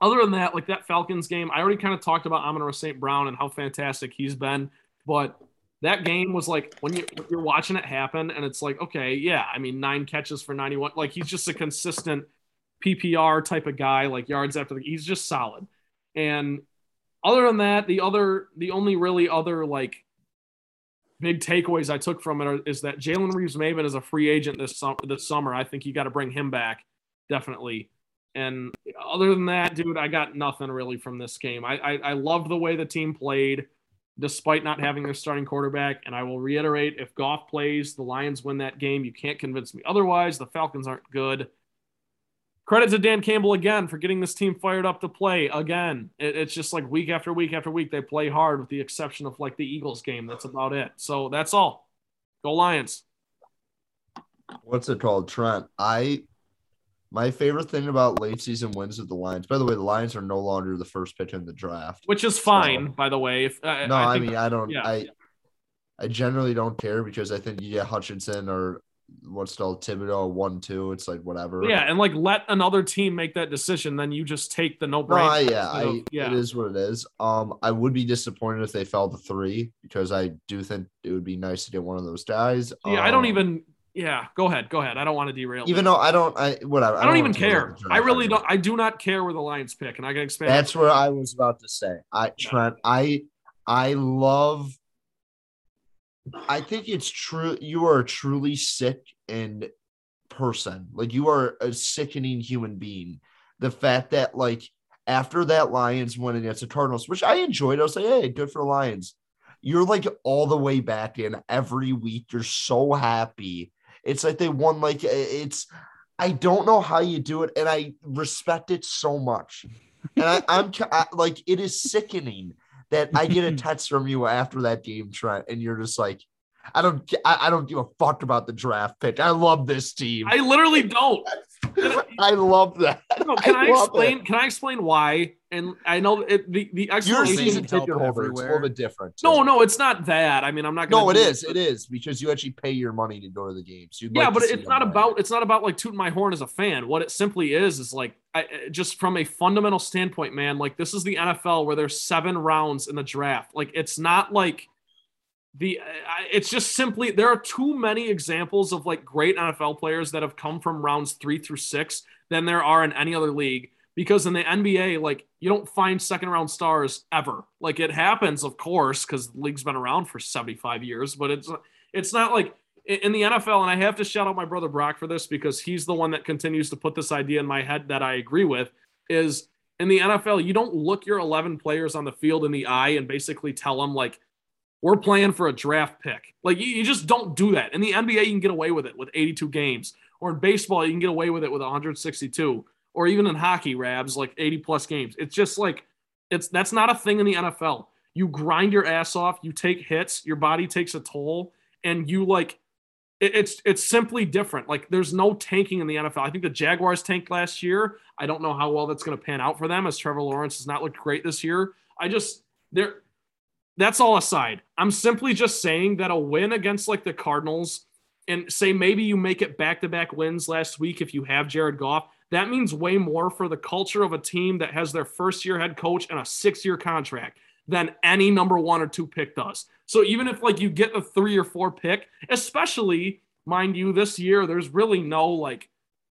other than that, like that Falcons game, I already kind of talked about Amon-Ra St. Brown and how fantastic he's been, but that game was like when you you're watching it happen and it's like, okay, yeah, I mean, nine catches for 91. Like he's just a consistent PPR type of guy, like yards after the, he's just solid. And other than that, the other, the only really other like big takeaways I took from it are, is that Jalen Reeves-Maybin is a free agent this. This summer, I think you got to bring him back definitely. And other than that, dude, I got nothing really from this game. I I, I love the way the team played, despite not having their starting quarterback. And I will reiterate: if Goff plays, the Lions win that game. You can't convince me otherwise. The Falcons aren't good credit to Dan Campbell again for getting this team fired up to play again. It, it's just like week after week after week, they play hard with the exception of like the Eagles game. That's about it. So that's all. Go Lions. What's it called, Trent? I my favorite thing about late season wins with the Lions. By the way, the Lions are no longer the first pick in the draft, which is fine. So, by the way, if uh, no, I, I mean I don't. Yeah. I I generally don't care because I think you get Hutchinson or what's called Thibodeaux one two. It's like whatever. Yeah, and like let another team make that decision, then you just take the no brainer. No, yeah, I, yeah, it is what it is. Um, I would be disappointed if they fell to three because I do think it would be nice to get one of those guys. Yeah, um, I don't even. Yeah, go ahead, go ahead. I don't want to derail. Even though I don't, I whatever. I don't, I don't even care. I really don't. I do not care where the Lions pick, and I can expand. That's where I was about to say. I Trent, I I love I think it's true. You are a truly sick and person. Like you are a sickening human being. The fact that like after that Lions win against the Cardinals, which I enjoyed, I was like, hey, good for the Lions. You're like all the way back in every week. You're so happy. It's like they won. Like it's. I don't know how you do it, and I respect it so much. And I, I'm I, like, it is sickening that I get a text from you after that game, Trent, and you're just like, I don't, I, I don't give a fuck about the draft pick. I love this team. I literally don't. I love that. No, can I, I explain? It. Can I explain why? And I know it, the the explanation. Your season ticket holder, it's a little bit different. Too. No, no, it's not that. I mean, I'm not. Gonna no, it is. It. is because you actually pay your money to go to the games. You'd yeah, like but it's not about. It's not about like tooting my horn as a fan. What it simply is is like, I, just from a fundamental standpoint, man. Like this is the NFL where there's seven rounds in the draft. Like it's not like the it's just simply there are too many examples of like great NFL players that have come from rounds 3 through 6 than there are in any other league because in the NBA like you don't find second round stars ever. Like it happens of course cuz the league's been around for 75 years, but it's it's not like in the NFL and I have to shout out my brother Brock for this because he's the one that continues to put this idea in my head that I agree with is in the NFL you don't look your 11 players on the field in the eye and basically tell them like we're playing for a draft pick. Like you, you just don't do that. In the NBA, you can get away with it with 82 games, or in baseball, you can get away with it with 162, or even in hockey, Rabs like 80 plus games. It's just like it's that's not a thing in the NFL. You grind your ass off, you take hits, your body takes a toll, and you like it, it's it's simply different. Like there's no tanking in the NFL. I think the Jaguars tanked last year. I don't know how well that's going to pan out for them as Trevor Lawrence has not looked great this year. I just there that's all aside. I'm simply just saying that a win against like the Cardinals and say maybe you make it back to back wins last week if you have Jared Goff, that means way more for the culture of a team that has their first year head coach and a six year contract than any number one or two pick does. So even if like you get a three or four pick, especially mind you, this year there's really no like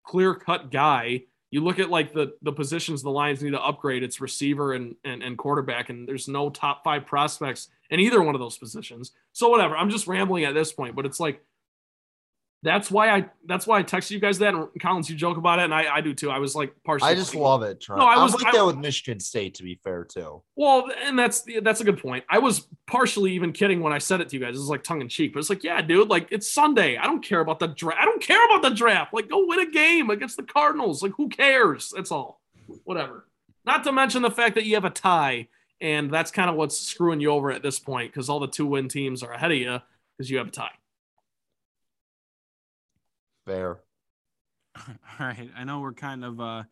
clear cut guy you look at like the the positions the Lions need to upgrade, it's receiver and, and and quarterback, and there's no top five prospects in either one of those positions. So whatever. I'm just rambling at this point, but it's like that's why I that's why I texted you guys that. And Collins, you joke about it, and I, I do too. I was like partially. I just love it. Trent. No, I was I'm like I, that with Michigan State. To be fair, too. Well, and that's that's a good point. I was partially even kidding when I said it to you guys. It was like tongue in cheek, but it's like, yeah, dude, like it's Sunday. I don't care about the draft. I don't care about the draft. Like, go win a game against the Cardinals. Like, who cares? That's all. Whatever. Not to mention the fact that you have a tie, and that's kind of what's screwing you over at this point because all the two win teams are ahead of you because you have a tie. Fair. All right. I know we're kind of uh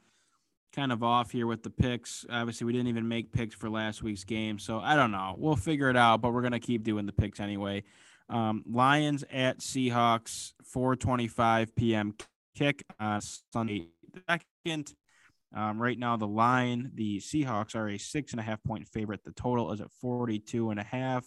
kind of off here with the picks. Obviously, we didn't even make picks for last week's game, so I don't know. We'll figure it out, but we're gonna keep doing the picks anyway. Um, Lions at Seahawks, 4:25 p.m. kick on Sunday second. Um, right now, the line, the Seahawks are a six and a half point favorite. The total is at 42 and a half.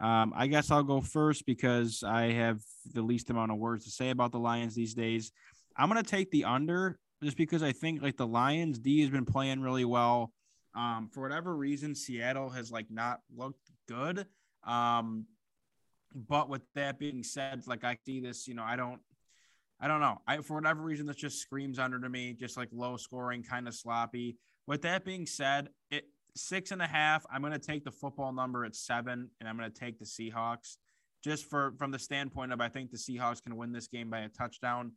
Um, I guess I'll go first because I have the least amount of words to say about the Lions these days. I'm going to take the under just because I think like the Lions D has been playing really well. Um, for whatever reason, Seattle has like not looked good. Um, but with that being said, like I see this, you know, I don't, I don't know. I for whatever reason, this just screams under to me, just like low scoring, kind of sloppy. With that being said, it six and a half. I'm going to take the football number at seven, and I'm going to take the Seahawks just for from the standpoint of I think the Seahawks can win this game by a touchdown.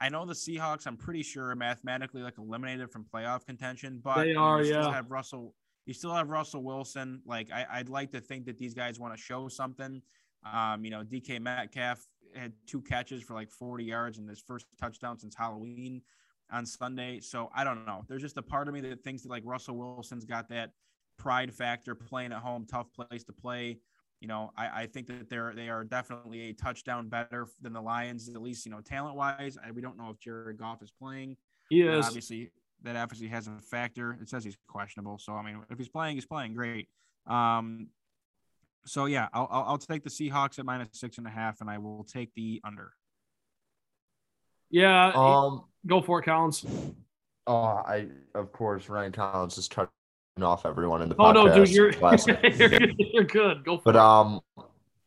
I know the Seahawks. I'm pretty sure are mathematically like eliminated from playoff contention, but they are. You yeah. Still have Russell. You still have Russell Wilson. Like I, would like to think that these guys want to show something. Um, you know, DK Metcalf had two catches for like 40 yards and his first touchdown since Halloween on Sunday. So I don't know. There's just a part of me that thinks that like Russell Wilson's got that pride factor, playing at home, tough place to play. You know, I, I think that they're they are definitely a touchdown better than the Lions, at least you know talent wise. We don't know if Jared Goff is playing. He is obviously that obviously has a factor. It says he's questionable, so I mean, if he's playing, he's playing great. Um, so yeah, I'll, I'll, I'll take the Seahawks at minus six and a half, and I will take the under. Yeah. Um, go for it, Collins. Oh, I of course Ryan Collins is touching off everyone in the oh, podcast. Oh no, dude, you're you're, you're, good. Go for but, it. um,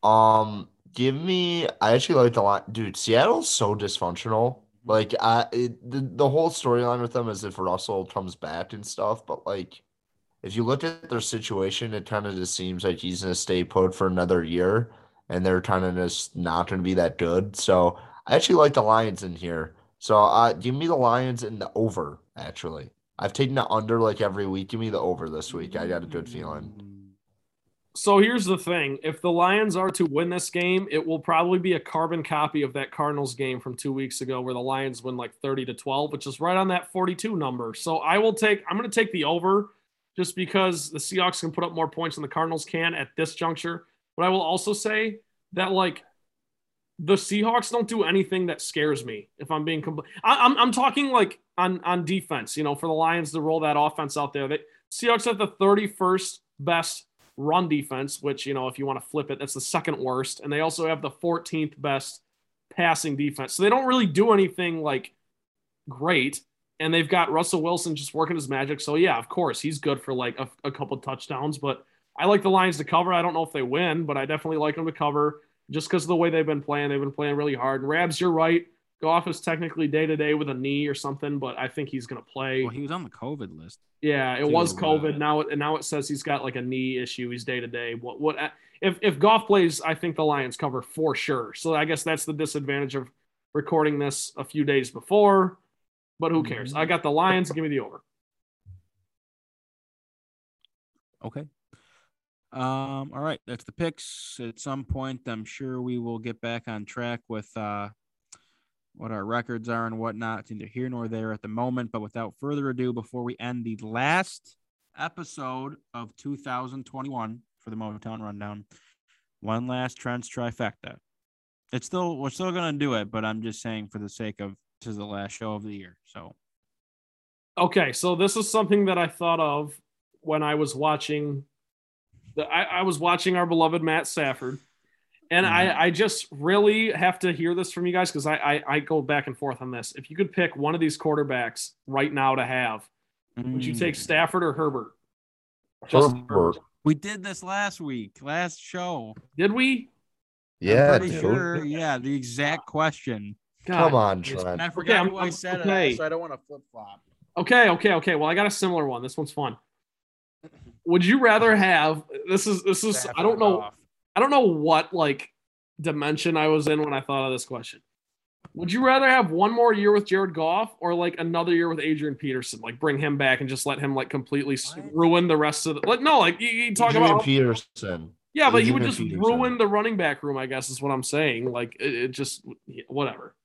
um, give me. I actually like the line, dude. Seattle's so dysfunctional. Like, I it, the the whole storyline with them is if Russell comes back and stuff. But like, if you look at their situation, it kind of just seems like he's gonna stay put for another year, and they're kind of just not gonna be that good. So I actually like the Lions in here. So uh, give me the Lions in the over. Actually, I've taken the under like every week. Give me the over this week. I got a good feeling. So here's the thing: if the Lions are to win this game, it will probably be a carbon copy of that Cardinals game from two weeks ago, where the Lions win like 30 to 12, which is right on that 42 number. So I will take. I'm going to take the over, just because the Seahawks can put up more points than the Cardinals can at this juncture. But I will also say that like the Seahawks don't do anything that scares me. If I'm being complete, I'm I'm talking like on on defense. You know, for the Lions to roll that offense out there, they Seahawks have the 31st best run defense, which you know if you want to flip it, that's the second worst, and they also have the 14th best passing defense. So they don't really do anything like great. And they've got Russell Wilson just working his magic. So yeah, of course he's good for like a, a couple touchdowns. But I like the Lions to cover. I don't know if they win, but I definitely like them to cover just because of the way they've been playing. They've been playing really hard. And Rabs, you're right. Goff is technically day to day with a knee or something, but I think he's going to play. Well, he was on the COVID list. Yeah, it was uh, COVID. Now it and now it says he's got like a knee issue. He's day to day. What what if if Goff plays? I think the Lions cover for sure. So I guess that's the disadvantage of recording this a few days before. But who cares? I got the Lions. Give me the over. Okay. Um, all right, that's the picks. At some point, I'm sure we will get back on track with uh what our records are and whatnot. It's neither here nor there at the moment. But without further ado, before we end the last episode of 2021 for the Motown Rundown, one last Trent's trifecta. It's still we're still gonna do it, but I'm just saying for the sake of this is the last show of the year. So Okay, so this is something that I thought of when I was watching the I, I was watching our beloved Matt Stafford. And I, I just really have to hear this from you guys because I, I I go back and forth on this. If you could pick one of these quarterbacks right now to have, would you take Mm. Stafford or Herbert? Justin Herbert. we did this last week, last show. Did we? Yeah, I'm pretty sure. Yeah, the exact question. Come on, Trent. I forgot I'm- who I I'm- said okay. it, so I don't want to flip flop. Okay, okay, okay. Well, I got a similar one. This one's fun. Would you rather have this is this is I don't know I don't know what like dimension I was in when I thought of this question. Would you rather have one more year with Jared Goff or like another year with Adrian Peterson? Like bring him back and just let him like completely What? ruin the rest of the like no like you, you talk Adrian about Peterson. yeah, but you would just Peterson. ruin the running back room. I guess is what I'm saying. Like it, it just whatever.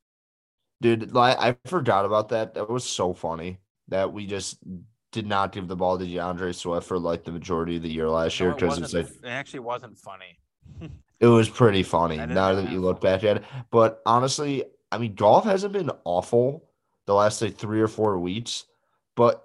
Dude, like I forgot about that. That was so funny that we just did not give the ball to D'Andre Swift for like the majority of the year last year because it's like it actually wasn't funny. it was pretty funny now that you look back at it. But honestly, I mean, Goff hasn't been awful the last like three or four weeks, but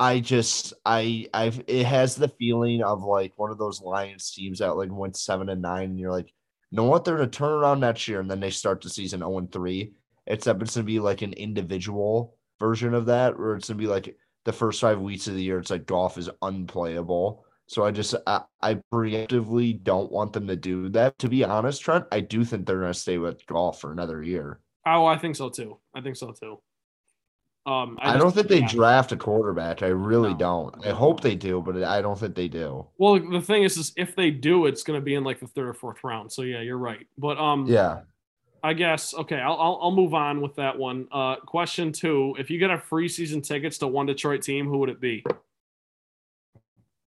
I just I I've it has the feeling of like one of those Lions teams that like went seven and nine, and you're like, you know what, they're gonna turn around next year, and then they start the season 0 and 3. Except it's gonna be like an individual version of that, where it's gonna be like the first five weeks of the year, it's like Goff is unplayable. So I just I, I preemptively don't want them to do that. To be honest, Trent, I do think they're gonna stay with Goff for another year. Oh, I think so too. I think so too. Um, I, just- don't think they draft a quarterback. I really No. don't. I hope they do, but I don't think they do. Well, the thing is, is if they do, it's going to be in like the third or fourth round. So yeah, you're right. But um, Yeah. I guess okay. I'll, I'll I'll move on with that one. Uh, question two: If you get a free season tickets to one Detroit team, who would it be?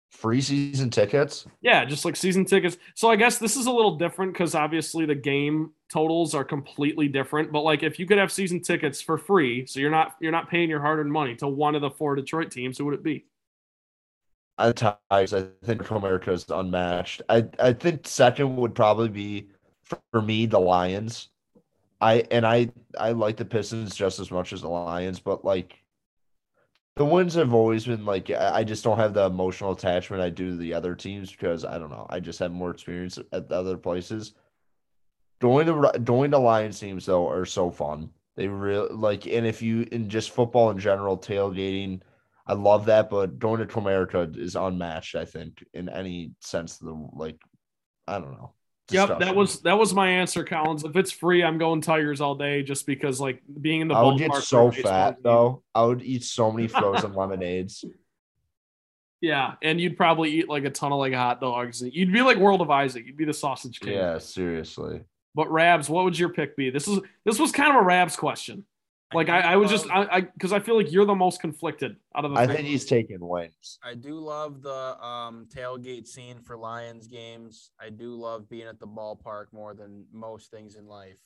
Free season tickets. Yeah, just like season tickets. So I guess this is a little different because obviously the game totals are completely different. But like, if you could have season tickets for free, so you're not you're not paying your hard-earned money to one of the four Detroit teams, who would it be? I ties. I think Comerica is unmatched. I I think second would probably be for me the Lions. I and I I like the Pistons just as much as the Lions, but like the wins have always been like I just don't have the emotional attachment I do to the other teams because I don't know. I just have more experience at the other places. Going to going to Lions teams though are so fun. They really like, and if you in just football in general, tailgating, I love that. But going to Comerica is unmatched. I think in any sense of the like, I don't know. Yep, that was that was my answer, Collins. If it's free, I'm going Tigers all day, just because like being in the I would get so fat though. I would eat so many frozen lemonades. Yeah, and you'd probably eat like a ton of like hot dogs. You'd be like World of Isaac. You'd be the sausage king. Yeah, seriously. But Rabs, what would your pick be? This is this was kind of a Rabs question. Like I, I was just I I because I feel like you're the most conflicted out of the I think he's taking Wings. I do love the um, tailgate scene for Lions games. I do love being at the ballpark more than most things in life.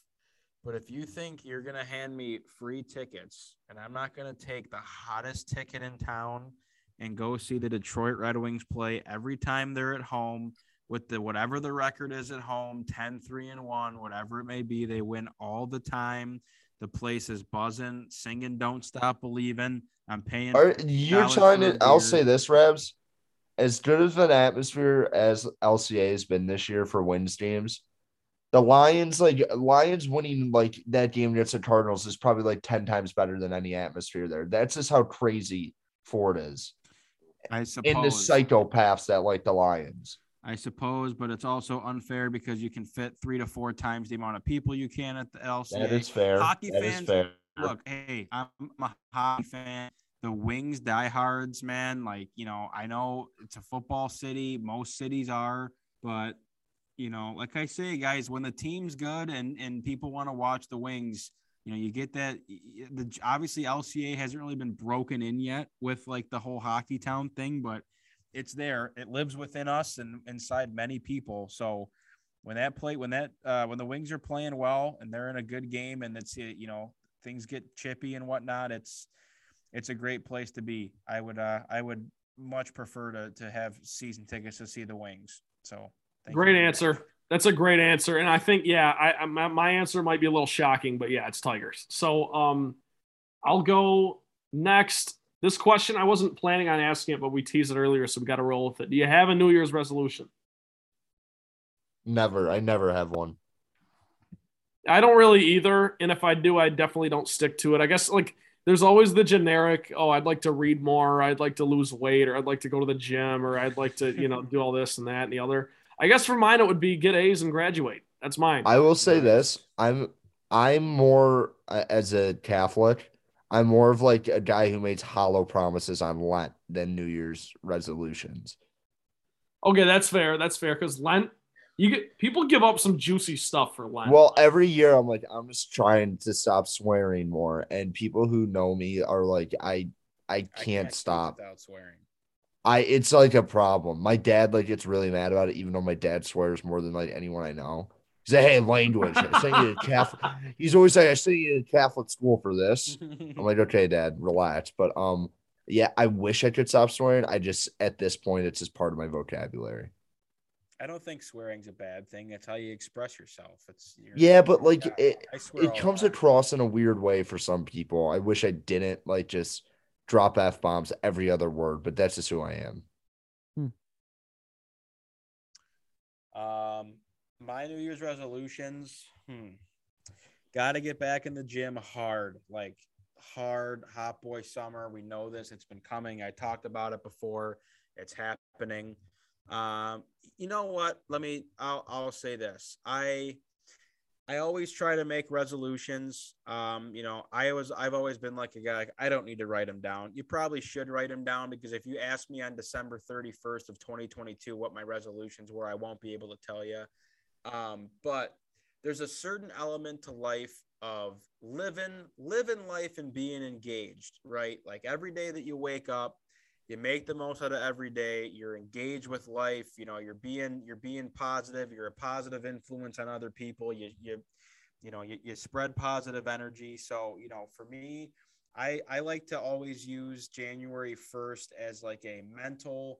But if you think you're going to hand me free tickets and I'm not going to take the hottest ticket in town and go see the Detroit Red Wings play every time they're at home with the whatever the record is at home 10 3 and 1 whatever it may be they win all the time the place is buzzing singing don't stop believing i'm paying Are you're trying to? I'll say this, Rabs. As good of an atmosphere as LCA has been this year for Wings games, the Lions like Lions winning like that game against the Cardinals is probably like ten times better than any atmosphere there. That's just how crazy Ford is, i suppose. and the psychopaths that like the Lions. I suppose, but it's also unfair because you can fit three to four times the amount of people you can at the LCA. That is fair. Hockey that fans, fair. look, hey, I'm a hockey fan. The Wings diehards, man. Like, you know, I know it's a football city. Most cities are, but you know, like I say, guys, when the team's good and and people want to watch the Wings, you know, you get that. The obviously LCA hasn't really been broken in yet with like the whole hockey town thing, but it's there. It lives within us and inside many people. So when that play, when that, uh, when the Wings are playing well and they're in a good game and it's you know things get chippy and whatnot, it's it's a great place to be. I would uh, I would much prefer to to have season tickets to see the Wings. So great answer. That's a great answer, and I think yeah, I, my, my answer might be a little shocking, but yeah, it's Tigers. So um, I'll go next. This question I wasn't planning on asking it, but we teased it earlier, so we got to roll with it. Do you have a New Year's resolution? Never. I never have one. I don't really either, and if I do, I definitely don't stick to it. I guess like there's always the generic, oh, I'd like to read more, I'd like to lose weight, or I'd like to go to the gym, or I'd like to, you know, do all this and that and the other. I guess for mine it would be get A's and graduate. That's mine. I will say this: I'm I'm more uh, as a Catholic. I'm more of like a guy who makes hollow promises on Lent than New Year's resolutions. Okay, that's fair. That's fair because Lent, you get people give up some juicy stuff for Lent. Well, every year I'm like, I'm just trying to stop swearing more, and people who know me are like, I I can't, I can't stop without swearing. I it's like a problem. My dad like gets really mad about it, even though my dad swears more than like anyone I know. He's like, hey, language. I sent you to Catholic. He's always like, I sent you to Catholic school for this. I'm like, okay, dad, relax. But um, yeah, I wish I could stop swearing. I just at this point, it's just part of my vocabulary. I don't think swearing's a bad thing. It's how you express yourself. It's yeah, but like it, it comes across in a weird way for some people. I wish I didn't like just drop f bombs every other word, but that's just who I am. Hmm. Um, my New Year's resolutions. Hmm. Got to get back in the gym hard, like hard hot boy summer. We know this. It's been coming. I talked about it before. It's happening. Um, you know what? Let me. I'll. I'll say this. I I always try to make resolutions. Um, you know, I was I've always been like a guy like I don't need to write them down. You probably should write them down because if you ask me on December 31st of 2022 what my resolutions were, I won't be able to tell you. Um, but there's a certain element to life of living living life and being engaged, right? Like every day that you wake up, you make the most out of every day you're engaged with life you know you're being you're being positive you're a positive influence on other people you you you know you, you spread positive energy so you know for me i i like to always use january 1st as like a mental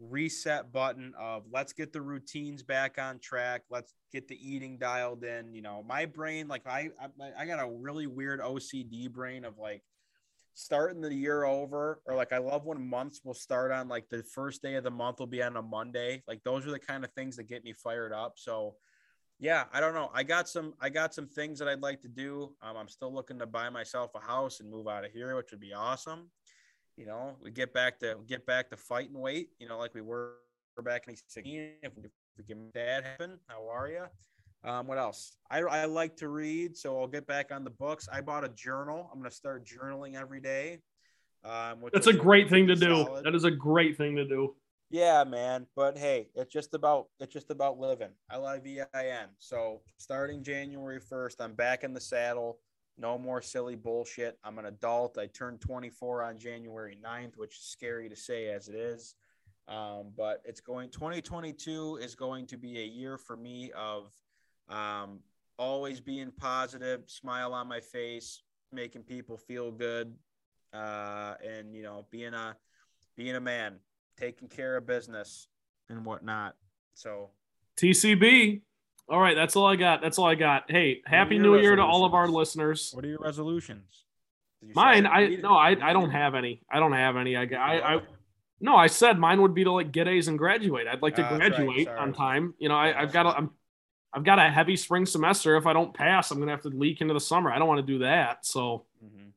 reset button of let's get the routines back on track. Let's get the eating dialed in. You know my brain like i i, I got a really weird ocd brain of like starting the year over or like i love when months will start on like the first day of the month will be on a monday. Like those are the kind of things that get me fired up. So yeah i don't know. I got some i got some things that i'd like to do. Um, i'm still looking to buy myself a house and move out of here which would be awesome you know we get back to get back to fighting weight you know like we were back in 16 if we, if we can that happen how are you um, what else? I, I like to read, so I'll get back on the books. I bought a journal. I'm going to start journaling every day. Um, That's a great thing to do. That is a great thing to do. Yeah, man. But hey, it's just about it's just about living. L I V I N. So starting January 1st, I'm back in the saddle. No more silly bullshit. I'm an adult. I turned 24 on January 9th, which is scary to say as it is. Um, but it's going 2022 is going to be a year for me of um, always being positive, smile on my face, making people feel good, uh, and you know, being a being a man, taking care of business and whatnot. So TCB. All right, that's all I got. That's all I got. Hey, happy New Year to all of our listeners. What are your resolutions? Mine, I no, I, I don't have any. I don't have any. I, I, I no, I said mine would be to like get A's and graduate. I'd like to uh, graduate right. on time. You know, I, I've got. A, I'm I've got a heavy spring semester. If I don't pass, I'm gonna have to leak into the summer. I don't want to do that. So, mm-hmm.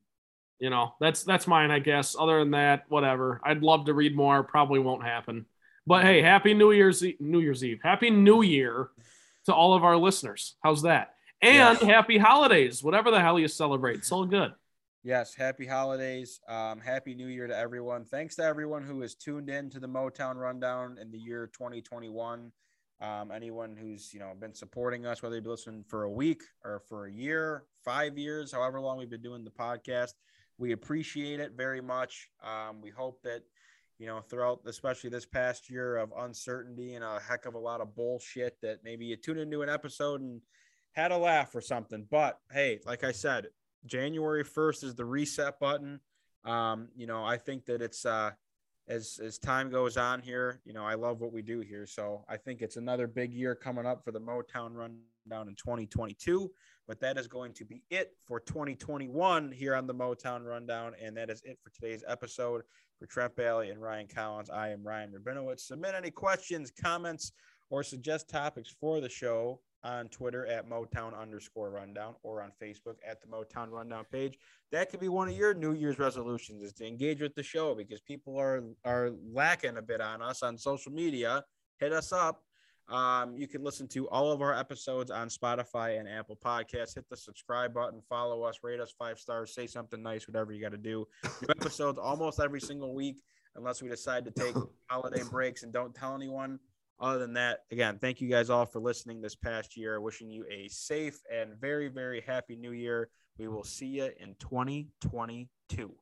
you know, that's that's mine, I guess. Other than that, whatever. I'd love to read more. Probably won't happen. But hey, happy New Year's Eve, New Year's Eve. Happy New Year to all of our listeners. How's that? And yes. happy holidays, whatever the hell you celebrate. It's all good. Yes, happy holidays. Um, happy New Year to everyone. Thanks to everyone who has tuned in to the Motown Rundown in the year 2021. Um, anyone who's you know been supporting us, whether you've been listening for a week or for a year, five years, however long we've been doing the podcast, we appreciate it very much. Um, we hope that you know throughout, especially this past year of uncertainty and a heck of a lot of bullshit, that maybe you tune into an episode and had a laugh or something. But hey, like I said, January 1st is the reset button. Um, you know, I think that it's uh as as time goes on here, you know, I love what we do here. So I think it's another big year coming up for the Motown Rundown in 2022. But that is going to be it for 2021 here on the Motown Rundown, and that is it for today's episode. For Trent Bailey and Ryan Collins, I am Ryan Rabinowitz. Submit any questions, comments, or suggest topics for the show on Twitter at Motown underscore rundown or on Facebook at the Motown rundown page. That could be one of your New Year's resolutions is to engage with the show because people are are lacking a bit on us on social media. Hit us up. Um, you can listen to all of our episodes on Spotify and Apple Podcasts. Hit the subscribe button, follow us, rate us five stars, say something nice, whatever you got to do. New episodes almost every single week, unless we decide to take holiday breaks and don't tell anyone other than that, again, thank you guys all for listening this past year. Wishing you a safe and very, very happy new year. We will see you in 2022.